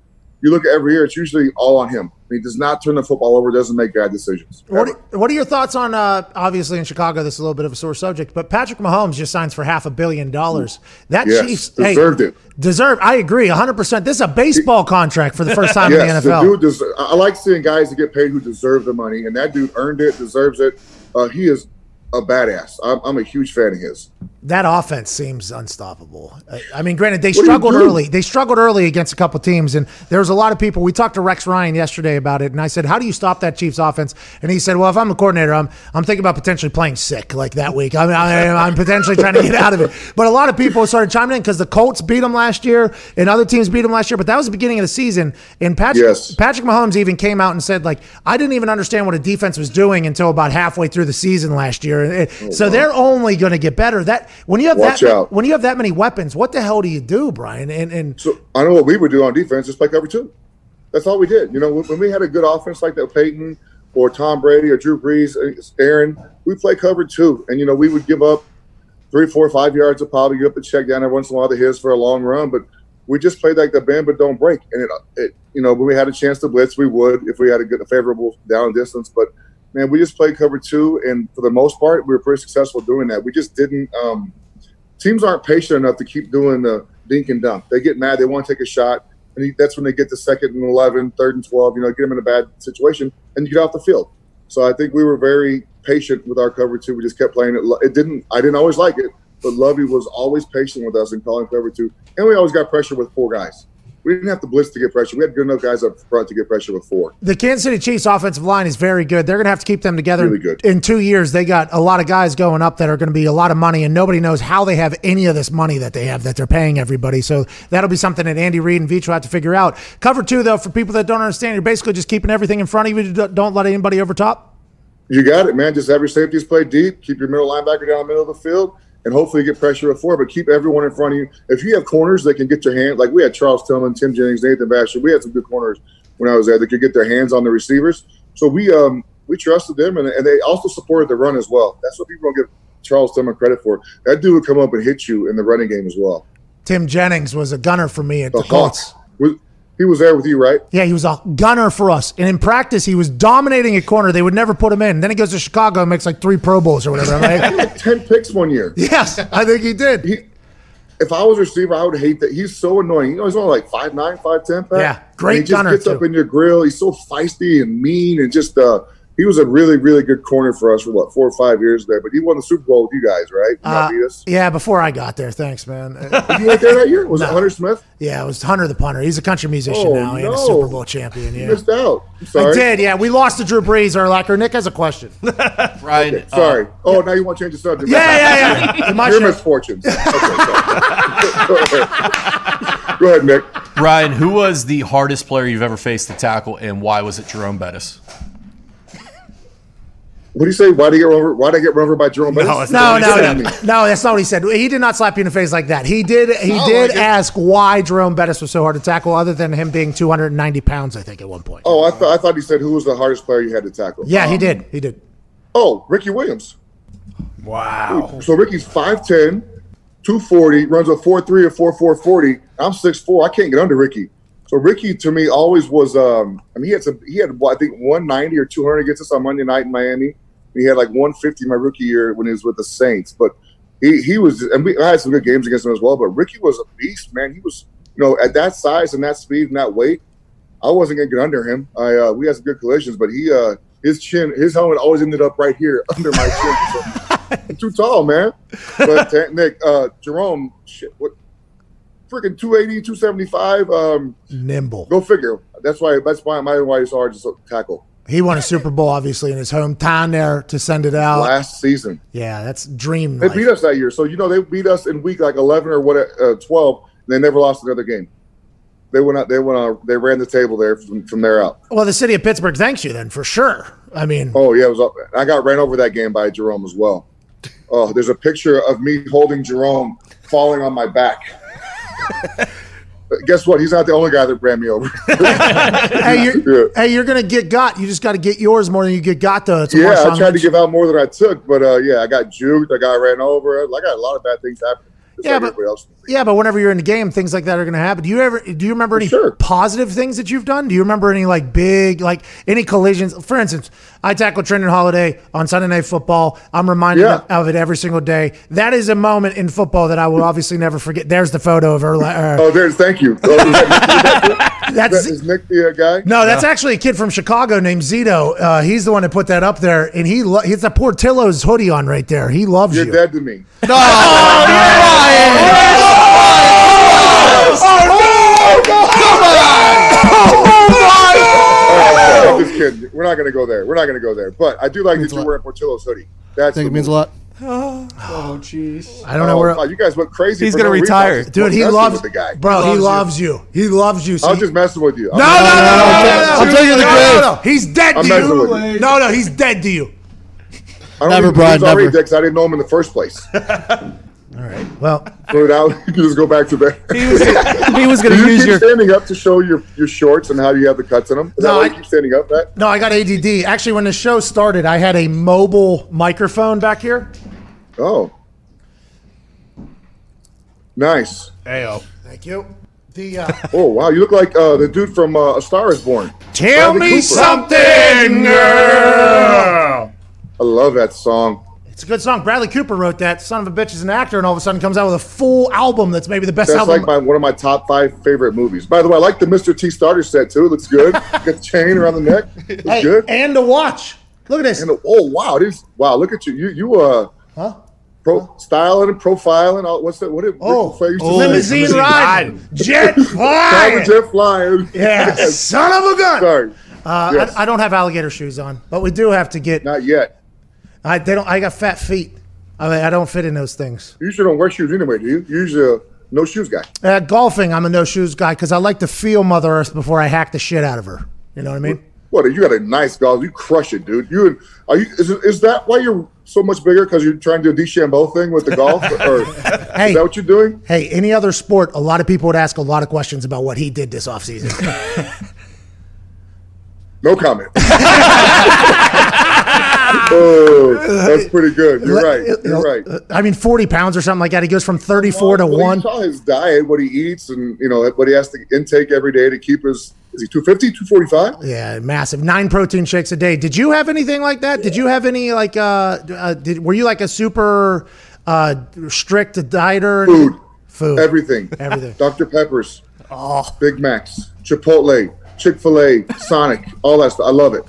E: you look at every year, it's usually all on him. He does not turn the football over. Doesn't make bad decisions.
C: What are, what are your thoughts on uh, obviously in Chicago? This is a little bit of a sore subject, but Patrick Mahomes just signs for half a billion dollars. That
E: Yes,
C: Chiefs
E: deserved
C: hey,
E: it.
C: Deserved. I agree, 100. percent This is a baseball contract for the first time
E: Yes,
C: in the
E: the
C: NFL.
E: dude. Des- I I like seeing guys that get paid who deserve the money, and that dude earned it, deserves it. Uh, he is a badass. I'm, I'm a huge fan of his.
C: that offense seems unstoppable. I, mean, granted, they struggled early. They struggled early against a couple teams, and there was a lot of people. We talked to Rex Ryan yesterday about it, and I said, "How do you stop that Chiefs offense?" And he said, "Well, if I'm the coordinator, I'm I'm thinking about potentially playing sick like that week. I mean, I, I'm potentially trying to get out of it." But a lot of people started chiming in because the Colts beat them last year, and other teams beat them last year. But that was the beginning of the season, and Patrick
E: Yes.
C: Patrick Mahomes even came out and said, like, I didn't even understand what a defense was doing until about halfway through the season last year. And it- so they're only going to get better. That when you have
E: Watch
C: that
E: out.
C: when you have that many weapons, what the hell do you do, Brian? And and
E: So I know what we would do on defense, just play cover two. That's all we did. You know, when when we had a good offense like that, Peyton or Tom Brady or Drew Brees, uh, Aaron, we play cover two, and you know we would give up three, four, five yards of probably give up a check down every once in a while to his for a long run, but we just played like the band but don't break. And it, it, you know, when we had a chance to blitz, we would if we had a good, a favorable down distance. But man, we just played cover two, and for the most part, we were pretty successful doing that. We just didn't. Um, teams aren't patient enough to keep doing the dink and dunk. They get mad. They want to take a shot. And that's when they get to second and 11, third and 12, you know, get them in a bad situation and you get off the field. So I think we were very patient with our cover two. We just kept playing it. It didn't, I didn't always like it, but Lovie was always patient with us and calling cover two. And we always got pressure with four guys. We didn't have to blitz to get pressure. We had good enough guys up front to get pressure before.
C: the Kansas City Chiefs offensive line is very good. They're going to have to keep them together.
E: Really good.
C: In two years, they got a lot of guys going up that are going to be a lot of money, and nobody knows how they have any of this money that they have that they're paying everybody. So that'll be something that Andy Reid and Vitro have to figure out. Cover two, though, for people that don't understand, you're basically just keeping everything in front of you. Don't let anybody over top.
E: You got it, man. Just have your safeties play deep. Keep your middle linebacker down in the middle of the field, and hopefully get pressure at four. But keep everyone in front of you. If you have corners that can get your hand, like we had Charles Tillman, Tim Jennings, Nathan Vasher. We had some good corners when I was there that could get their hands on the receivers. So we um we trusted them, and, and they also supported the run as well. That's what people don't give Charles Tillman credit for. That dude would come up and hit you in the running game as well.
C: Tim Jennings was a gunner for me at the,
E: The
C: Colts.
E: He was there with you, right?
C: Yeah, he was a gunner for us. And in practice, he was dominating a corner. They would never put him in. Then he goes to Chicago and makes like three Pro Bowls or whatever. I'm like,
E: Like Ten picks one year.
C: yes, I think he did.
E: He, if I was a receiver, I would hate that. He's so annoying. You know, he's only like 5'9", 5'10", Pat.
C: Yeah, great
E: And He just
C: gunner,
E: gets
C: too.
E: up in your grill. He's so feisty and mean and just uh, he was a really, really good corner for us for what four or five years there. But he won the Super Bowl with you guys, right? You
C: Uh,
E: beat us.
C: yeah, before I got there. Thanks, man. Uh,
E: You went there that year? Was it Hunter Smith?
C: yeah, it was Hunter the punter. He's a country musician
E: Oh,
C: now and a. Super Bowl champion.
E: You missed out. I'm
C: I did, yeah. We lost to Drew Brees, or like, or Nick has a question. yeah,
F: Ryan, uh,
E: Sorry. oh, now you want to change the subject?
C: yeah, yeah. My
E: Your
C: show.
E: misfortunes. Okay. Go ahead. Go ahead, Nick.
F: Ryan, who was the hardest player you've ever faced to tackle, and why was it Jerome Bettis?
E: What do you say? Why did I get run over? Why did I get run over by Jerome Bettis?
C: No, no, no,
E: saying to me?
C: no. That's not what he said. He did not slap you in the face like that. He did. He
E: Oh,
C: did ask why Jerome Bettis was so hard to tackle, other than him being 290 pounds, I think, at one point.
E: Oh, I, th- I thought he said who was the hardest player you had to tackle.
C: yeah, he
E: Um,
C: did. He did.
E: Oh, Ricky Williams.
B: Wow.
E: So Ricky's 5'10", 240, runs a 4'3 or 4'4", 40. I'm 6'4". I can't get under Ricky. So Ricky to me always was. Um, I mean, he had some. He had I think 190 or 200 against us on Monday night in Miami. He had like 150 my rookie year when he was with the Saints. But he he was, and we I had some good games against him as well. But Ricky was a beast, man. He was, you know, at that size and that speed and that weight, I wasn't gonna get under him. I uh, we had some good collisions, but he uh, his chin, his helmet always ended up right here under my chin. So, I'm too tall, man. But Nick, uh, Jerome, shit, what? Freaking 280, 275. Um,
C: Nimble.
E: go figure. That's why. That's why. My why he's hard to tackle.
C: He won a Super Bowl, obviously, in his hometown there to send it out.
E: Last season,
C: Yeah, that's dream.
E: they
C: life.
E: beat us that year. So you know they beat us in week like 11 or what? Uh, 12. And they never lost another game. They went out. They went out. They ran the table there from, from there out.
C: Well, the city of Pittsburgh thanks you then for sure. I mean,
E: Oh yeah, it was. up- I got ran over that game by Jerome as well. Oh, there's a picture of me holding Jerome falling on my back. guess what? He's not the only guy that ran me over.
C: hey, you're,
E: Yeah.
C: hey, you're gonna get got. You just got to get yours more than you get got. To
E: yeah, I tried to give out more than I took, but uh, yeah, I got juked. I got ran over. I got a lot of bad things happen.
C: Yeah,
E: like
C: but- Yeah, but whenever you're in the game, things like that are going to happen. Do you ever? Do you remember any
E: Sure.
C: positive things that you've done? Do you remember any like big, like any collisions? For instance, I tackled Trindon Holliday on Sunday Night Football. I'm reminded
E: Yeah.
C: of, it every single day. That is a moment in football that I will obviously never forget. There's the photo of her. Uh,
E: Oh, there's thank you. Oh, is, that, is, that, is Nick the uh, guy?
C: no, that's actually a kid from Chicago named Zito. Uh, he's the one that put that up there, and he lo- he's a Portillo's hoodie on right there. He loves
E: You're
C: you.
E: dead to me. No, Oh, I'm just kidding. We're not going to go there. We're not going to go there. But I do like that you
G: lot.
E: wear a Portillo's hoodie. That's
G: think it means a
E: move.
G: Oh, jeez.
C: I don't know
E: Oh,
C: where.
E: wow, you guys went crazy.
B: He's
E: for
B: gonna
E: no reason.
B: retire.
E: Was just
C: Dude, he
E: messing
C: loves
E: with the guy.
C: bro. He loves you. He loves you.
E: I was
C: See-
E: just messing with you.
C: no, no, no, no, no, no,
G: I'm
C: no,
G: taking the
C: no,
G: grave.
C: no, no. He's dead
E: I'm
C: to
E: messing
C: you.
E: with you.
C: No, no, he's dead to you.
E: I don't
G: Never,
E: even,
G: Brian,
E: He was already
G: never.
E: dead 'cause I didn't know him in the first place.
C: Well,
E: Put it out. You can just go back to bed.
B: He was, was going to use
E: keep
B: your.
E: standing up to show your, your shorts and how you have the cuts in them? Is
C: No,
E: that why
C: I-
E: you keep standing up, Pat?
C: no, I got ADD. Actually, when the show started, I had a mobile microphone back here.
E: Oh. Nice.
C: Thank you. The uh,
E: Oh, wow. You look like uh, the dude from uh, A Star is Born.
C: tell
E: Bradley
C: me
E: Cooper.
C: something, girl.
E: I love that song.
C: It's a good song. Bradley Cooper wrote that. Son of a bitch is an actor, and all of a sudden comes out with a full album that's maybe the best
E: That's
C: album.
E: like my one of my top five favorite movies. By the way, I like the Mr. T starter set too. It looks good. Got the chain around the neck. Looks
C: hey,
E: good.
C: and to watch. Look at this.
E: And oh wow, this wow, look at you. You you uh
C: Huh?
E: pro styling and profiling. all- What's that? What did
C: Oh,
E: Ric Flair used to say?
C: limousine
F: limousine
C: ride, jet
E: Private
C: flying.
E: jet flying.
C: Yeah, son of a gun.
E: Sorry.
C: Uh,
E: Yes.
C: I, I don't have alligator shoes on, but we do have to get.
E: Not yet.
C: I they don't. I got fat feet. I mean, I don't fit in those things.
E: You usually don't wear shoes anyway, do you? You're usually a no shoes guy.
C: Uh, golfing, I'm a no shoes guy because I like to feel Mother Earth before I hack the shit out of her. You know what I mean?
E: What? You got a nice golf. You crush it, dude. You and are you? Is, is that why you're so much bigger? Because you're trying to do a DeChambeau thing with the golf, or
C: Hey.
E: is that what you're doing?
C: Hey, any other sport, a lot of people would ask a lot of questions about what he did this offseason.
E: No comment. oh, that's pretty good. You're right. You're right.
C: I mean, 40 pounds or something like that. He goes from 34 to one.
E: Saw his diet, what he eats, and you know what he has to intake every day to keep his. Is he 250, 245?
C: Yeah, massive. Nine protein shakes a day. Did you have anything like that? Did you have any like? uh, uh did, Were you like a super uh strict dieter?
E: Food,
C: Food.
E: everything,
C: Everything.
E: Dr. Peppers, Oh. Big Macs, Chipotle, Chick Fil A, Sonic, all that stuff. I love it.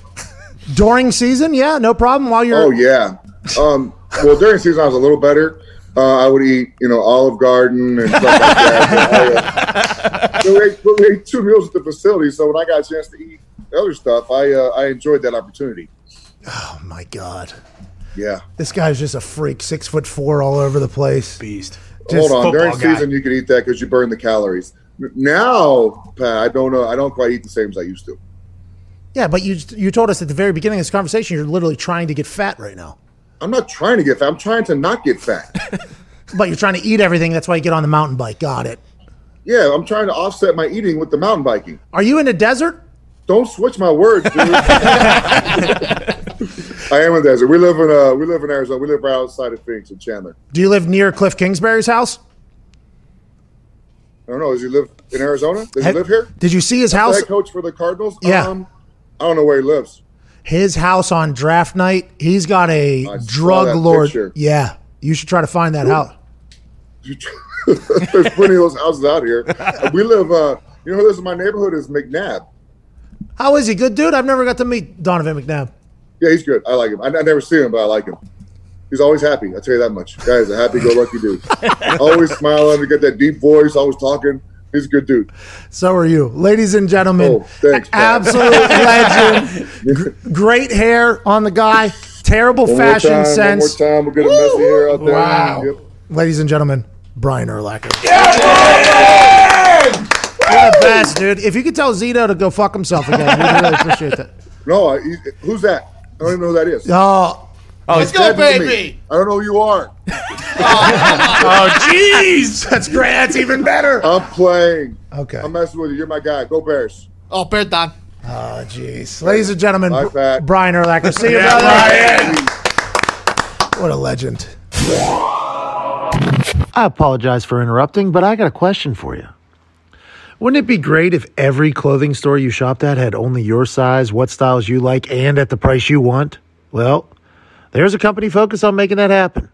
C: During season, yeah, no problem. While you're
E: Oh yeah. Um, well, during season I was a little better. Uh, I would eat, you know, Olive Garden and stuff like that. But I, uh, we, ate, we ate two meals at the facility, so when I got a chance to eat other stuff, I uh, I enjoyed that opportunity.
C: Oh my god,
E: Yeah.
C: this guy's just a freak. Six foot four, all over the place.
F: Beast.
C: Just
E: Hold on. During
F: guy.
E: season, you can eat that because you burn the calories. Now, Pat, I don't know. I don't quite eat the same as I used to.
C: Yeah, but you you told us at the very beginning of this conversation you're literally trying to get fat right now.
E: I'm not trying to get fat. I'm trying to not get fat.
C: But you're trying to eat everything. That's why you get on the mountain bike. Got it.
E: yeah, I'm trying to offset my eating with the mountain biking.
C: Are you in the desert?
E: Don't switch my words, dude. I am in the desert. We live in uh, we live in Arizona. We live right outside of Phoenix in Chandler.
C: Do you live near Kliff Kingsbury's house?
E: I don't know. Does he live in Arizona? Does
C: Have-
E: he live here?
C: Did you see his
E: The
C: house?
E: Head coach for the Cardinals.
C: Yeah.
E: Um, I don't know where he lives.
C: His house on draft night. He's got a
E: I
C: drug lord.
E: picture.
C: Yeah, you should try to find that house.
E: There's plenty of those houses out here. We live. Uh, you know who lives in my neighborhood is McNabb.
C: How is he? Good dude. I've never got to meet Donovan McNabb.
E: Yeah, he's good. I like him. I, I never see him, but I like him. He's always happy. I tell you that much. Guy's a happy-go-lucky dude. always smiling. He got that deep voice. Always talking. He's a good dude.
C: So are you, ladies and gentlemen.
E: Oh, thanks, Pat.
C: absolute legend. Gr- great hair on the guy. Terrible
E: One
C: fashion
E: more time,
C: sense.
E: One more time. We'll get a messy hair out there.
C: Wow.
E: Yep.
C: Ladies and gentlemen, Brian Urlacher. You're the best, dude. If you could tell Zito to go fuck himself again, we'd really appreciate that.
E: No, I, who's that? I don't even know who that is.
C: Oh,
B: Oh,
E: He's dead to me. I don't know who you are.
C: oh, jeez. That's great. That's even better.
E: I'm playing.
C: Okay.
E: I'm messing with you. You're my guy. Go Bears.
G: Oh, Bear Don.
C: Oh, jeez. Ladies and gentlemen,
E: Bye, Pat.
C: Brian Urlacher. See you, brother. Brian. What a legend.
A: I apologize for interrupting, but I got a question for you. Wouldn't it be great if every clothing store you shopped at had only your size, what styles you like, and at the price you want? Well, there's a company focused on making that happen.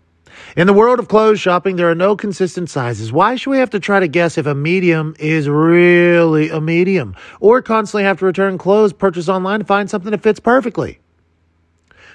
A: In the world of clothes shopping, there are no consistent sizes. Why should we have to try to guess if a medium is really a medium? Or constantly have to return clothes purchased online to find something that fits perfectly?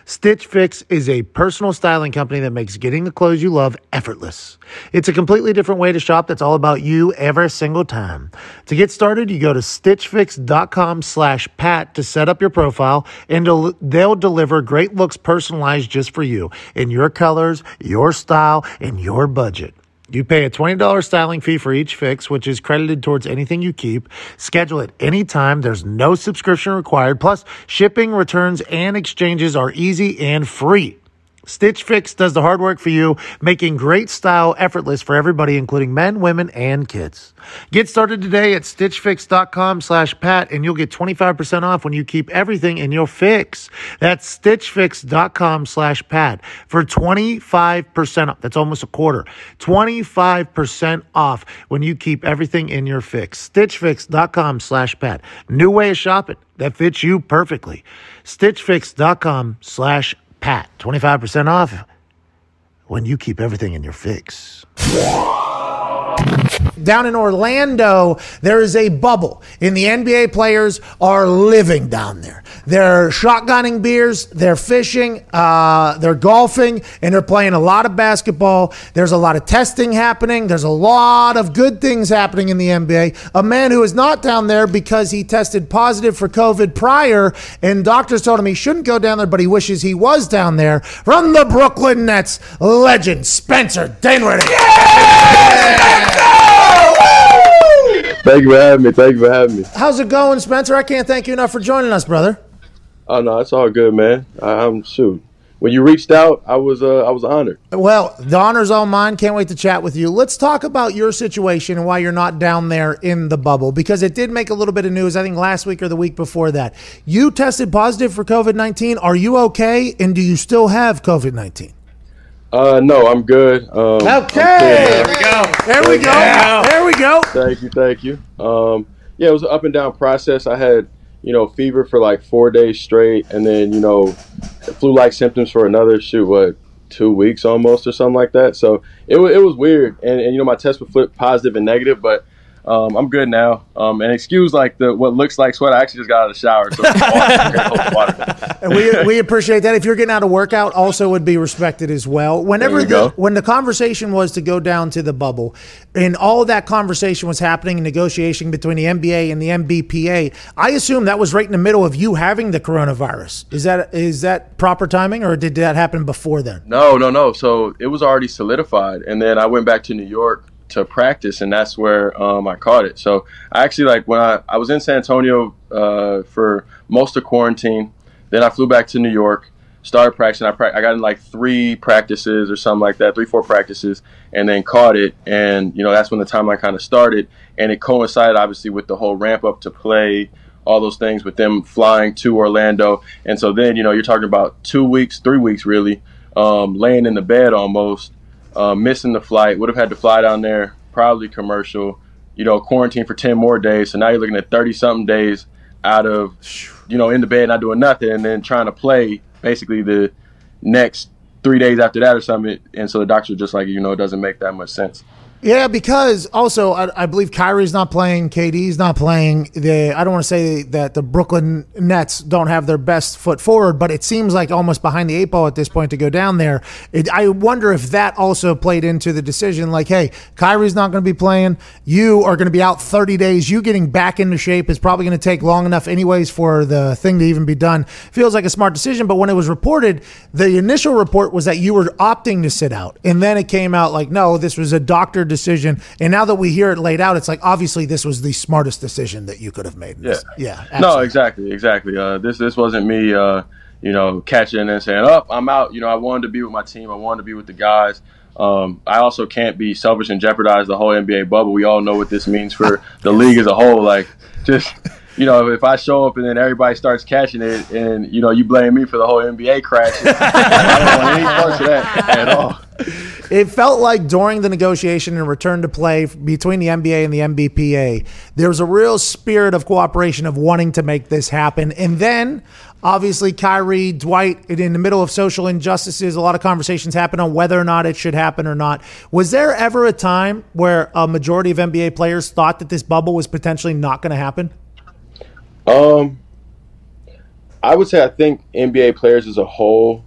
A: Stitch Fix is a personal styling company that makes getting the clothes you love effortless. It's a completely different way to shop that's all about you every single time. To get started, you go to stitchfix.com slash pat to set up your profile and they'll deliver great looks personalized just for you in your colors, your style, and your budget. You pay a $20 styling fee for each fix, which is credited towards anything you keep. Schedule it anytime. There's no subscription required. Plus, shipping, returns, and exchanges are easy and free. Stitch Fix does the hard work for you, making great style effortless for everybody, including men, women, and kids. Get started today at stitchfix.com slash pat and you'll get 25% off when you keep everything in your fix. That's stitchfix.com slash pat for 25% off. That's almost a quarter. 25% off when you keep everything in your fix. Stitchfix.com slash pat. New way of shopping that fits you perfectly. Stitchfix.com slash pat. 25% off when you keep everything in your fix.
C: Down in Orlando, there is a bubble, and the NBA players are living down there. They're shotgunning beers, they're fishing, uh, they're golfing, and they're playing a lot of basketball. There's a lot of testing happening. There's a lot of good things happening in the NBA. A man who is not down there because he tested positive for COVID prior, and doctors told him he shouldn't go down there, but he wishes he was down there. From the Brooklyn Nets, legend Spencer Dinwiddie.
H: Thank you for having me. Thank you for having me.
C: How's it going, Spencer? I can't thank you enough for joining us, brother.
H: Oh no, it's all good, man. I, I'm shoot. When you reached out, I was uh, I was honored.
C: Well, the honor's all mine. Can't wait to chat with you. Let's talk about your situation and why you're not down there in the bubble because it did make a little bit of news, I think last week or the week before that. You tested positive for COVID 19. Are you okay? And do you still have COVID 19?
H: Uh, no, I'm good. Um, I'm
C: Okay.
H: clear now.
B: go.
C: There we go. There we go.
H: Thank you, thank you. Um, yeah, it was an up and down process. I had you know fever for like four days straight, and then you know flu-like symptoms for another shoot what two weeks almost or something like that. So it wa- it was weird, and, and you know my test was flip positive and negative, but. Um, I'm good now. Um, and excuse like the what looks like sweat. I actually just got out of the shower, so water. water.
C: And we, we appreciate that. If you're getting out of workout, also would be respected as well. Whenever the
H: go.
C: when the conversation was to go down to the bubble, and all of that conversation was happening in negotiation between the NBA and the NBPA, I assume that was right in the middle of you having the coronavirus. Is that is that proper timing, or did that happen before then?
H: No, no, no. So it was already solidified, and then I went back to New York to practice, and that's where um, I caught it. So I actually like when I I was in San Antonio uh, for most of quarantine. Then I flew back to New York, started practicing. I pra- I got in like three practices or something like that, three four practices, and then caught it. And you know that's when the timeline kind of started, and it coincided obviously with the whole ramp up to play all those things with them flying to Orlando. And so then, you know, you're talking about two weeks, three weeks really, um, laying in the bed almost, uh, missing the flight. Would have had to fly down there, probably commercial, you know, quarantine for 10 more days. So now you're looking at 30 something days out of, you know, in the bed, not doing nothing, and then trying to play basically the next three days after that or something. And so the doctor just like, you know, it doesn't make that much sense.
C: Yeah, because also I, I believe Kyrie's not playing, KD's not playing. The I don't want to say that the Brooklyn Nets don't have their best foot forward, but it seems like almost behind the eight ball at this point to go down there. It, I wonder if that also played into the decision. Like, hey, Kyrie's not going to be playing. You are going to be out 30 days. You getting back into shape is probably going to take long enough, anyways, for the thing to even be done. Feels like a smart decision. But when it was reported, the initial report was that you were opting to sit out, and then it came out like, no, this was a doctor decision. And now that we hear it laid out, it's like obviously this was the smartest decision that you could have made.
H: Yeah.
C: yeah,
H: No, exactly, exactly. Uh, this this wasn't me, uh, you know, catching and saying, "Up, oh, I'm out." You know, I wanted to be with my team. I wanted to be with the guys. Um, I also can't be selfish and jeopardize the whole NBA bubble. We all know what this means for the league as a whole. Like, just you know, if I show up and then everybody starts catching it, and you know, you blame me for the whole NBA crash, I don't want any parts of that at all.
C: It felt like during the negotiation and return to play between the NBA and the NBPA, there was a real spirit of cooperation of wanting to make this happen. And then, obviously, Kyrie, Dwight, in the middle of social injustices, a lot of conversations happen on whether or not it should happen or not. Was there ever a time where a majority of NBA players thought that this bubble was potentially not going to happen?
H: Um, I would say I think NBA players as a whole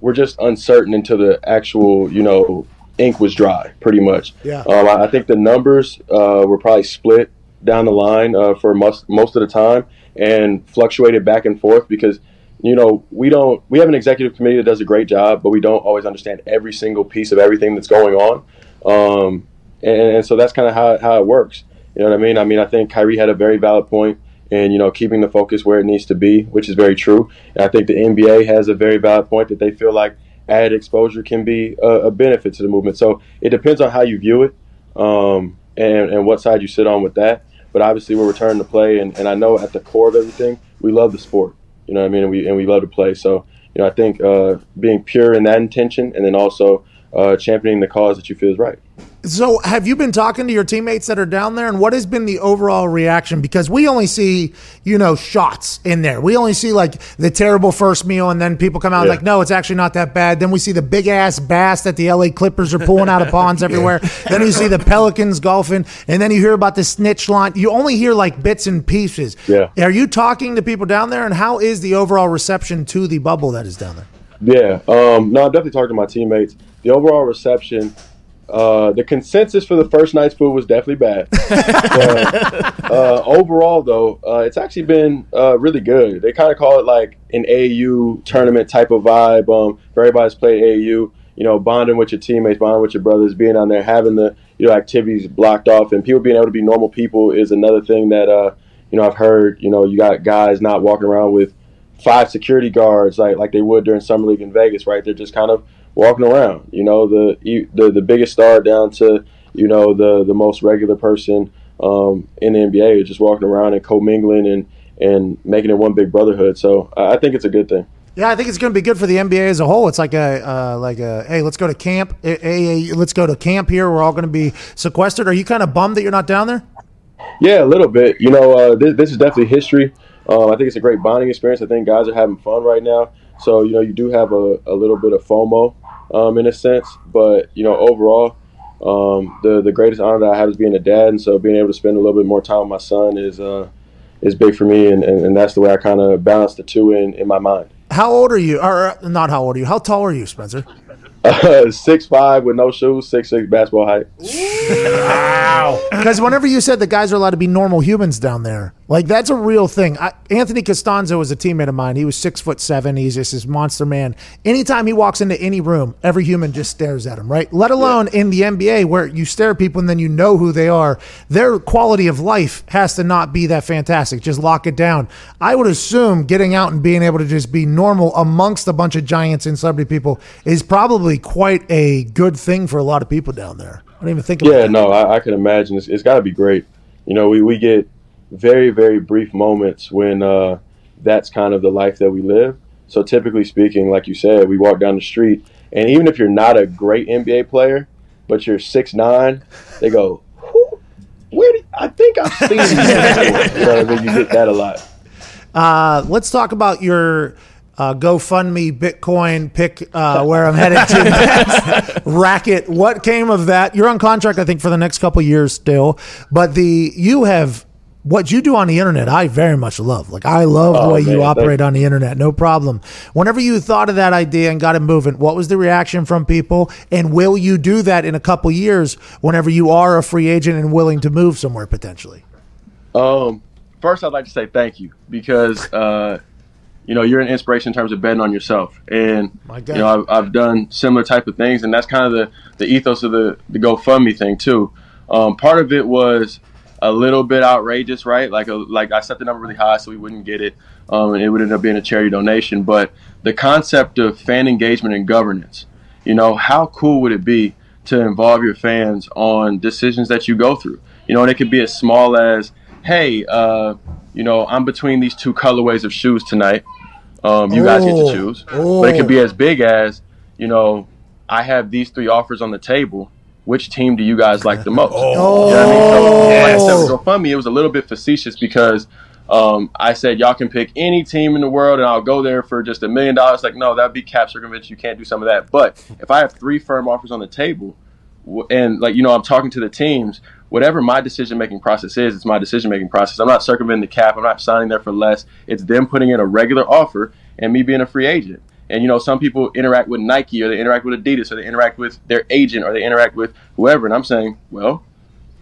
H: were just uncertain until the actual, you know, ink was dry, pretty much.
C: Yeah.
H: Um, I, I think the numbers uh, were probably split down the line uh, for most most of the time and fluctuated back and forth because you know we don't we have an executive committee that does a great job, but we don't always understand every single piece of everything that's going on. Um, and, and so that's kind of how how it works. You know what I mean? I mean, I think Kyrie had a very valid point and you know keeping the focus where it needs to be, which is very true. And I think the NBA has a very valid point that they feel like added exposure can be a, a benefit to the movement. So it depends on how you view it um, and, and what side you sit on with that. But obviously, we're returning to play, and, and I know at the core of everything, we love the sport. You know what I mean? And we and we love to play. So you know, I think uh, being pure in that intention, and then also uh, championing the cause that you feel is right.
C: So, have you been talking to your teammates that are down there, and what has been the overall reaction? Because we only see, you know, shots in there. We only see like the terrible first meal, and then people come out yeah. like, "No, it's actually not that bad." Then we see the big ass bass that the LA Clippers are pulling out of ponds everywhere. Then you see the Pelicans golfing, and then you hear about the snitch line. You only hear like bits and pieces.
H: Yeah.
C: Are you talking to people down there, and how is the overall reception to the bubble that is down there?
H: Yeah. Um, no, I'm definitely talking to my teammates. The overall reception uh, the consensus for the first night's food was definitely bad. but, uh, overall, though, uh, it's actually been uh, really good. They kind of call it like an AU tournament type of vibe. Um, for everybody's played AU. you know, bonding with your teammates, bonding with your brothers, being on there, having the you know activities blocked off, and people being able to be normal people is another thing that uh, you know I've heard. You know, you got guys not walking around with five security guards like like they would during summer league in Vegas, right? They're just kind of walking around. You know, the the the biggest star down to you know the the most regular person um, in the NBA is just walking around and commingling and and making it one big brotherhood. So I think it's a good thing.
C: Yeah, I think it's going to be good for the NBA as a whole. It's like a uh, like a hey, let's go to camp. Hey, let's go to camp here. We're all going to be sequestered. Are you kind of bummed that you're not down there?
H: Yeah, a little bit. You know, uh, this, this, is definitely history. Um, I think it's a great bonding experience. I think guys are having fun right now. So you know, you do have a, a little bit of FOMO um, in a sense. But you know, overall, um, the the greatest honor that I have is being a dad, and so being able to spend a little bit more time with my son is uh, is big for me, and, and, and that's the way I kind of balance the two in in my mind.
C: How old are you? Or uh, not how old are you? How tall are you, Spencer?
H: Uh, six five with no shoes, six six basketball height.
C: Wow! Because whenever you said the guys are allowed to be normal humans down there, like that's a real thing. I, Anthony Castonzo was a teammate of mine. He was six foot seven. He's just this monster man. Anytime he walks into any room, every human just stares at him, right? Let alone in the NBA where you stare at people and then you know who they are. Their quality of life has to not be that fantastic. Just lock it down. I would assume getting out and being able to just be normal amongst a bunch of giants and celebrity people is probably quite a good thing for a lot of people down there. I don't even think.
H: yeah, no, I, I can imagine. it's, it's got to be great. You know, we, we get very very brief moments when uh, that's kind of the life that we live. So typically speaking, like you said, we walk down the street, and even if you're not a great NBA player, but you're six nine, they go, "Where? Did, I think I've seen you." you know, I mean? you get that a lot.
C: Uh, let's talk about your uh, GoFundMe Bitcoin pick uh, where I'm headed to racket. What came of that? You're on contract, I think, for the next couple years still, but the you have what you do on the internet, I very much love. Like I love oh, the way man, you operate on the internet. No problem. Whenever you thought of that idea and got it moving, what was the reaction from people? And will you do that in a couple years whenever you are a free agent and willing to move somewhere potentially?
H: Um, first I'd like to say thank you because uh, you know you're an inspiration in terms of betting on yourself, and you know I've, I've, done similar type of things, and that's kind of the the ethos of the the GoFundMe thing too. Um, part of it was a little bit outrageous, right? Like a, like I set the number really high so we wouldn't get it, um, and it would end up being a charity donation. But the concept of fan engagement and governance, you know, how cool would it be to involve your fans on decisions that you go through? You know, and it could be as small as, hey, uh, you know, I'm between these two colorways of shoes tonight. Um, you guys get
C: Oh.
H: to choose. But it could be as big as, you know, I have these three offers on the table. Which team do you guys like the most? You know what I mean? So, like I said, GoFundMe, it was a little bit facetious because um, I said y'all can pick any team in the world and I'll go there for just a million dollars. Like, no, that'd be cap circumvention. You can't do some of that. But if I have three firm offers on the table, and like you know, I'm talking to the teams. Whatever my decision making process is, it's my decision making process. I'm not circumventing the cap. I'm not signing there for less. It's them putting in a regular offer and me being a free agent. And you know, some people interact with Nike or they interact with Adidas or they interact with their agent or they interact with whoever. And I'm saying, well,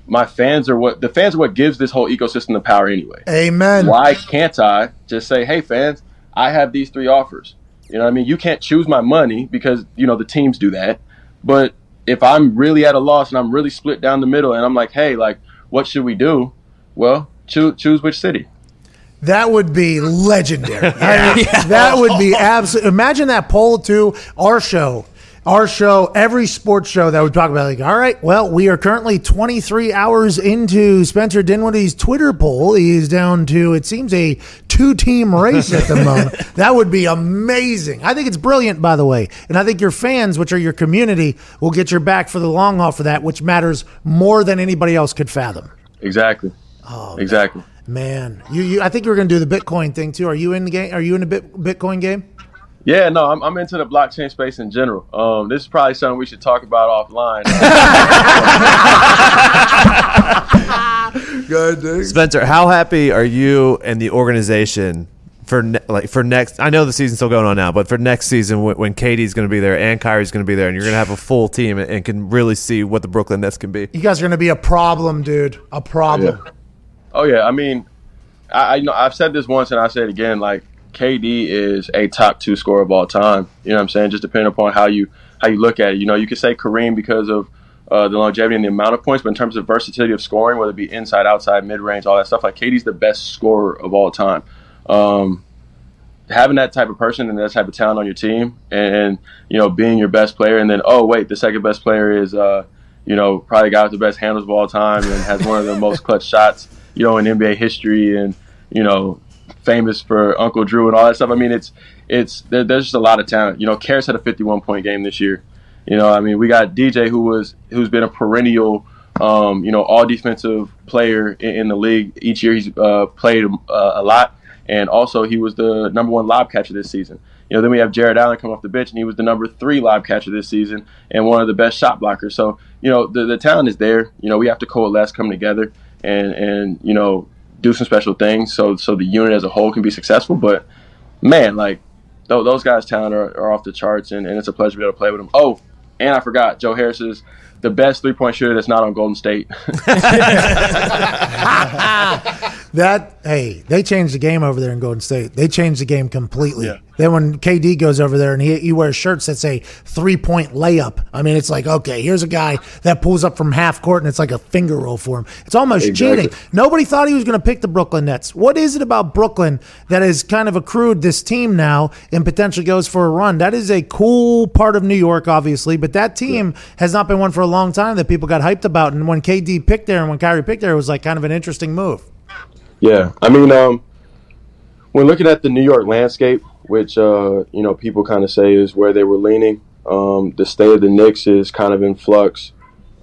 H: my fans are what the fans are what gives this whole ecosystem the power anyway.
C: Amen.
H: Why can't I just say, hey fans, I have these three offers. You know what I mean? You can't choose my money because, you know, the teams do that. But if I'm really at a loss and I'm really split down the middle and I'm like, hey, like, what should we do? Well, choose choose which city.
C: That would be legendary. I mean, That would be absolutely. Imagine that poll to our show. Our show, every sports show that we talk about, like, all right, well, we are currently 23 hours into Spencer Dinwiddie's Twitter poll. He's down to, it seems, a two team race at the moment. that would be amazing. I think it's brilliant, by the way. And I think your fans, which are your community, will get your back for the long haul for that, which matters more than anybody else could fathom.
H: Exactly.
C: Oh,
H: exactly.
C: Man, you, you I think you were going to do the Bitcoin thing too. Are you in the game? Are you in the bit, Bitcoin game?
H: Yeah, no, I'm, I'm into the blockchain space in general. Um, this is probably something we should talk about offline.
B: Spencer, how happy are you and the organization for ne- like for next? I know the season's still going on now, but for next season when, when KD's going to be there and Kyrie's going to be there, and you're going to have a full team and, and can really see what the Brooklyn Nets can be.
C: You guys are going to be a problem, dude. A problem.
H: Oh yeah, I mean, I, I you know I've said this once and I say it again. Like KD is a top two scorer of all time. You know what I'm saying? Just depending upon how you how you look at it. You know, you could say Kareem because of uh, the longevity and the amount of points, but in terms of versatility of scoring, whether it be inside, outside, mid range, all that stuff, like KD's the best scorer of all time. Um, having that type of person and that type of talent on your team, and, and you know, being your best player, and then oh wait, the second best player is uh, you know probably with the best handles of all time and has one of the most clutch shots you know in NBA history, and you know famous for Uncle Drew and all that stuff. I mean, it's it's there, there's just a lot of talent. You know, Caris had a 51 point game this year. You know, I mean, we got DJ who was who's been a perennial, um, you know, all defensive player in, in the league. Each year he's uh, played uh, a lot, and also he was the number one lob catcher this season. You know, then we have Jarrett Allen come off the bench, and he was the number three lob catcher this season and one of the best shot blockers. So, you know, the, the talent is there. You know, we have to coalesce, come together, and and you know, do some special things so so the unit as a whole can be successful. But man, like th- those guys' talent are, are off the charts, and, and it's a pleasure to be able to play with them. Oh, and I forgot, Joe Harris is the best three point shooter that's not on Golden State.
C: That hey, they changed the game over there in Golden State. They changed the game completely.
H: Yeah.
C: Then when KD goes over there and he, he wears shirts that say three point layup, I mean it's like okay, here's a guy that pulls up from half court and it's like a finger roll for him. It's almost
H: Exactly.
C: cheating. Nobody thought he was going to pick the Brooklyn Nets. What is it about Brooklyn that has kind of accrued this team now and potentially goes for a run? That is a cool part of New York, obviously, but that team has not been one for a long time that people got hyped about. And when KD picked there and when Kyrie picked there, it was like kind of an interesting move.
H: Yeah, I mean, um, when looking at the New York landscape, which uh, you know people kind of say is where they were leaning, um, the state of the Knicks is kind of in flux.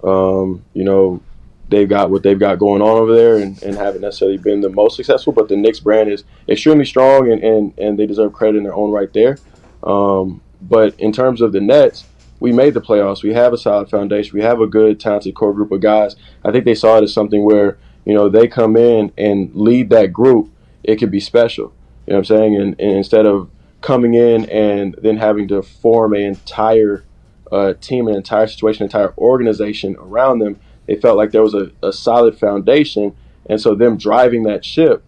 H: Um, you know, they've got what they've got going on over there, and, and haven't necessarily been the most successful. But the Knicks brand is extremely strong, and, and, and they deserve credit in their own right there. Um, but in terms of the Nets, we made the playoffs. We have a solid foundation. We have a good, talented core group of guys. I think they saw it as something where you know they come in and lead that group. It could be special. You know what I'm saying? And, and instead of coming in and then having to form an entire uh, team, an entire situation, an entire organization around them, they felt like there was a, a solid foundation, and so them driving that ship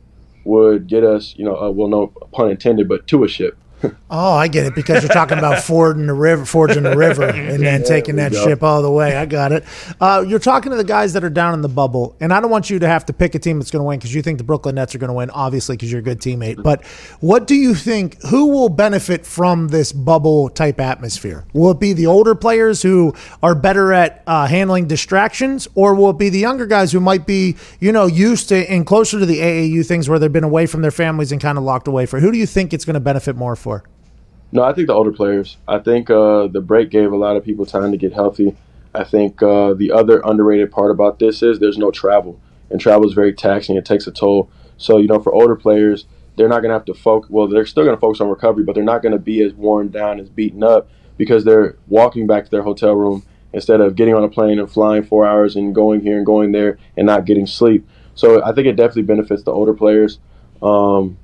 H: would get us, you know, uh, well, no pun intended, but to a ship.
C: Oh, I get it because you're talking about fording the river, forging the river, and then taking that ship all the way. I got it. Uh, you're talking to the guys that are down in the bubble, and I don't want you to have to pick a team that's going to win because you think the Brooklyn Nets are going to win, obviously because you're a good teammate. But what do you think? Who will benefit from this bubble type atmosphere? Will it be the older players who are better at uh, handling distractions, or will it be the younger guys who might be, you know, used to and closer to the AAU things where they've been away from their families and kind of locked away for? Who do you think it's going to benefit more for?
H: No, I think the older players. I think uh, the break gave a lot of people time to get healthy. I think uh, the other underrated part about this is there's no travel, and travel is very taxing. It takes a toll. So you know, for older players, they're not going to have to focus. Well, they're still going to focus on recovery, but they're not going to be as worn down, as beaten up, because they're walking back to their hotel room instead of getting on a plane and flying four hours and going here and going there and not getting sleep. So I think it definitely benefits the older players. Um,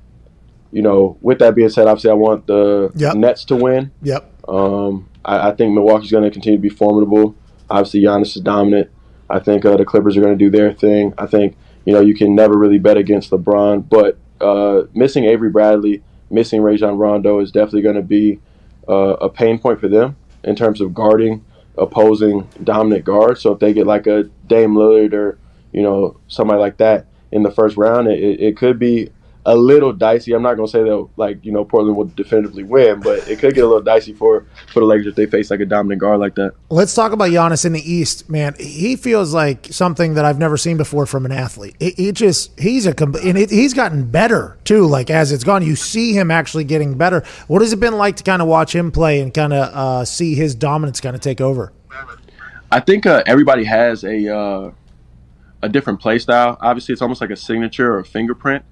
H: you know, with that being said, obviously I want the
C: Yep.
H: Nets to win.
C: Yep.
H: Um, I, I think Milwaukee's going to continue to be formidable. Obviously, Giannis is dominant. I think uh, the Clippers are going to do their thing. I think you know you can never really bet against LeBron, but uh, missing Avery Bradley, missing Rajon Rondo is definitely going to be uh, a pain point for them in terms of guarding opposing dominant guards. So if they get like a Dame Lillard or you know somebody like that in the first round, it, it it could be a little dicey. I'm not gonna say that like you know Portland will definitively win, but it could get a little dicey for for the Lakers if they face like a dominant guard like that.
C: Let's talk about Giannis in the East, man. He feels like something that I've never seen before from an athlete. He, he just he's a and it, he's gotten better too. Like as it's gone, you see him actually getting better. What has it been like to kind of watch him play and kind of uh, see his dominance kind of take over?
H: I think uh, everybody has a uh, a different play style. Obviously, it's almost like a signature or a fingerprint.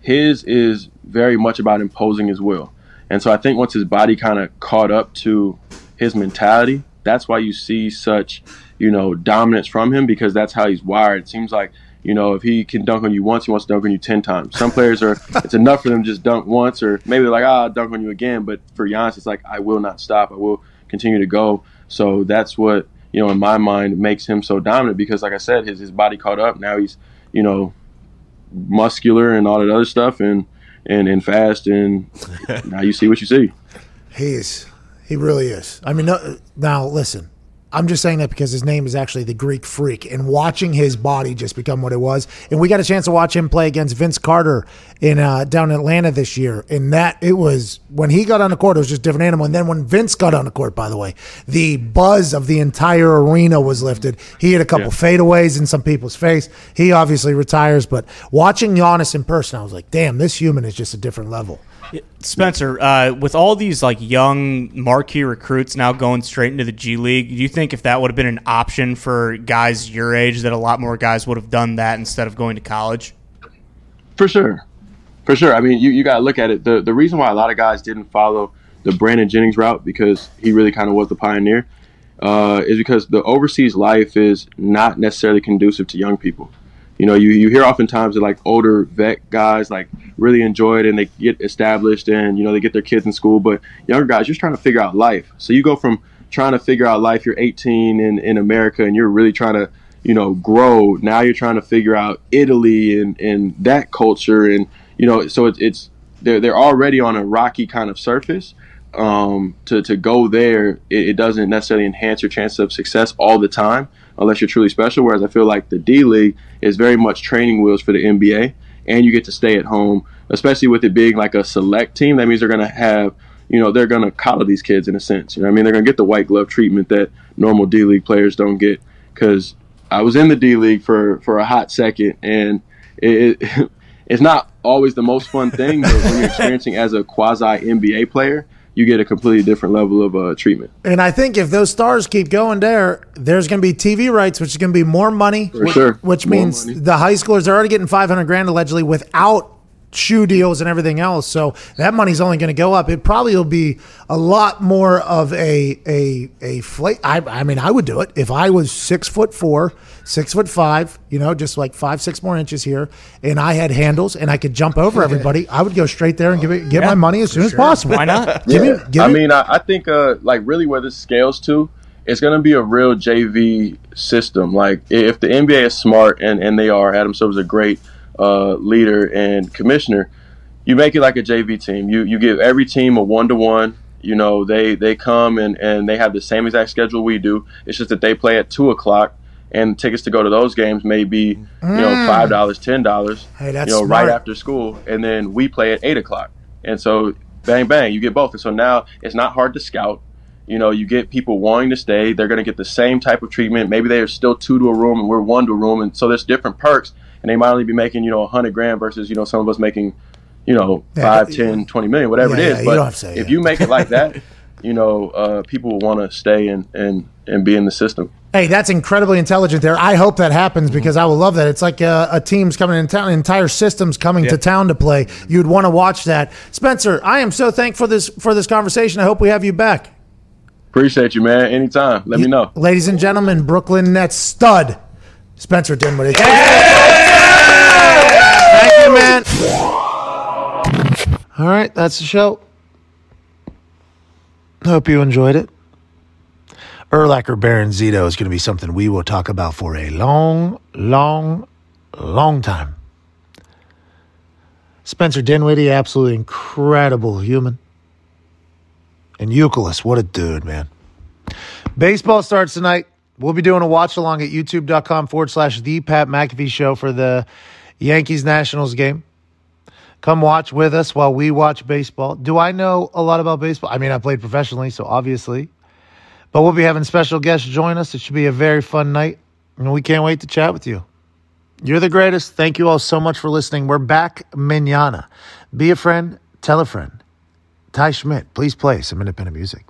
H: His is very much about imposing his will, and so I think once his body kind of caught up to his mentality, that's why you see such you know dominance from him because that's how he's wired. It seems like you know if he can dunk on you once, he wants to dunk on you ten times. Some players are it's enough for them to just dunk once, or maybe they're like ah I'll dunk on you again. But for Giannis, it's like I will not stop. I will continue to go. So that's what you know in my mind makes him so dominant because like I said, his his body caught up. Now he's you know muscular and all that other stuff and and and fast and now you see what you see.
C: He is. He really is. I mean, no, now listen. I'm just saying that because his name is actually the Greek Freak, and watching his body just become what it was. And we got a chance to watch him play against Vince Carter in uh, down in Atlanta this year, and that it was when he got on the court, it was just a different animal. And then when Vince got on the court, by the way, the buzz of the entire arena was lifted. He had a couple fadeaways in some people's face. He obviously retires, but watching Giannis in person, I was like, damn, this human is just a different level.
G: Spencer, uh, with all these like young marquee recruits now going straight into the G League, do you think if that would have been an option for guys your age, that a lot more guys would have done that instead of going to college?
H: For sure. For sure. I mean, you, you got to look at it. The, the reason why a lot of guys didn't follow the Brandon Jennings route, because he really kind of was the pioneer, uh, is because the overseas life is not necessarily conducive to young people. You know, you, you hear oftentimes that like older vet guys like really enjoy it and they get established and, you know, they get their kids in school. But younger guys, just trying to figure out life. So you go from trying to figure out life, you're 18 in, in America and you're really trying to you know, grow. Now you're trying to figure out Italy and, and that culture, and you know, so it's it's they're they're already on a rocky kind of surface. Um, to to go there, it, it doesn't necessarily enhance your chances of success all the time, unless you're truly special. Whereas I feel like the D League is very much training wheels for the NBA, and you get to stay at home, especially with it being like a select team. That means they're going to have you know, they're going to collar these kids in a sense. You know, what I mean, they're going to get the white glove treatment that normal D League players don't get. Because I was in the D League for for a hot second, and it, it it's not always the most fun thing. But when you're experiencing as a quasi NBA player, you get a completely different level of uh, treatment.
C: And I think if those stars keep going there, there's going to be TV rights, which is going to be more money,
H: For
C: which,
H: sure.
C: which
H: More
C: means
H: money.
C: the high schoolers are already getting 500 grand allegedly without shoe deals and everything else. So that money's only going to go up. It probably will be a lot more of a a a fla- I, I mean, I would do it if I was six foot four, six foot five. You know, just like five six more inches here, and I had handles and I could jump over everybody. I would go straight there and give it get my money as soon as possible.
G: Why not?
C: Give me, give
H: I
C: me-
H: mean, I, I think uh, like really where this scales to, it's going to be a real JV system. Like if the NBA is smart and and they are, Adam Silver's a great uh, leader and commissioner. you make it like a JV team. You you give every team a one to one. You know, they they come and and they have the same exact schedule we do. It's just that they play at two o'clock, and tickets to go to those games may be you know five dollars, ten dollars.
I: Mm. Hey, that's
H: you know
I: smart.
H: right after school, and then we play at eight o'clock, and so bang bang, you get both. And so now it's not hard to scout. You know, you get people wanting to stay. They're going to get the same type of treatment. Maybe they are still two to a room, and we're one to a room, and so there's different perks. And they might only be making you know a hundred grand versus you know some of us making you know
I: Yeah,
H: five,
I: yeah.
H: ten, twenty million, whatever
I: Yeah,
H: it
I: yeah,
H: is.
I: you
H: but
I: to say,
H: if
I: yeah.
H: you make it like that, you know, uh, people will want to stay and and and be in the system.
I: Hey, that's incredibly intelligent there. I hope that happens because I will love that. It's like uh, a team's coming in town, entire systems coming to town to play. You'd want to watch that. Spencer, I am so thankful for this for this conversation. I hope we have you back.
H: Appreciate you, man. Anytime. Let me know.
I: Ladies and gentlemen, Brooklyn Nets stud, Spencer Dinwiddie. Thank you, man.
C: All right, that's the show. Hope you enjoyed it. Urlacher Baron Zito is going to be something we will talk about for a long, long, long time. Spencer Dinwiddie, absolutely incredible human. And Youkilis, what a dude, man. Baseball starts tonight. We'll be doing a watch along at youtube.com forward slash the Pat McAfee show for the Yankees Nationals game. Come watch with us while we watch baseball. Do I know a lot about baseball? I mean, I played professionally, so obviously. But we'll be having special guests join us. It should be a very fun night, and we can't wait to chat with you. You're the greatest. Thank you all so much for listening. We're back manana. Be a friend, tell a friend. Ty Schmitt, please play some independent music.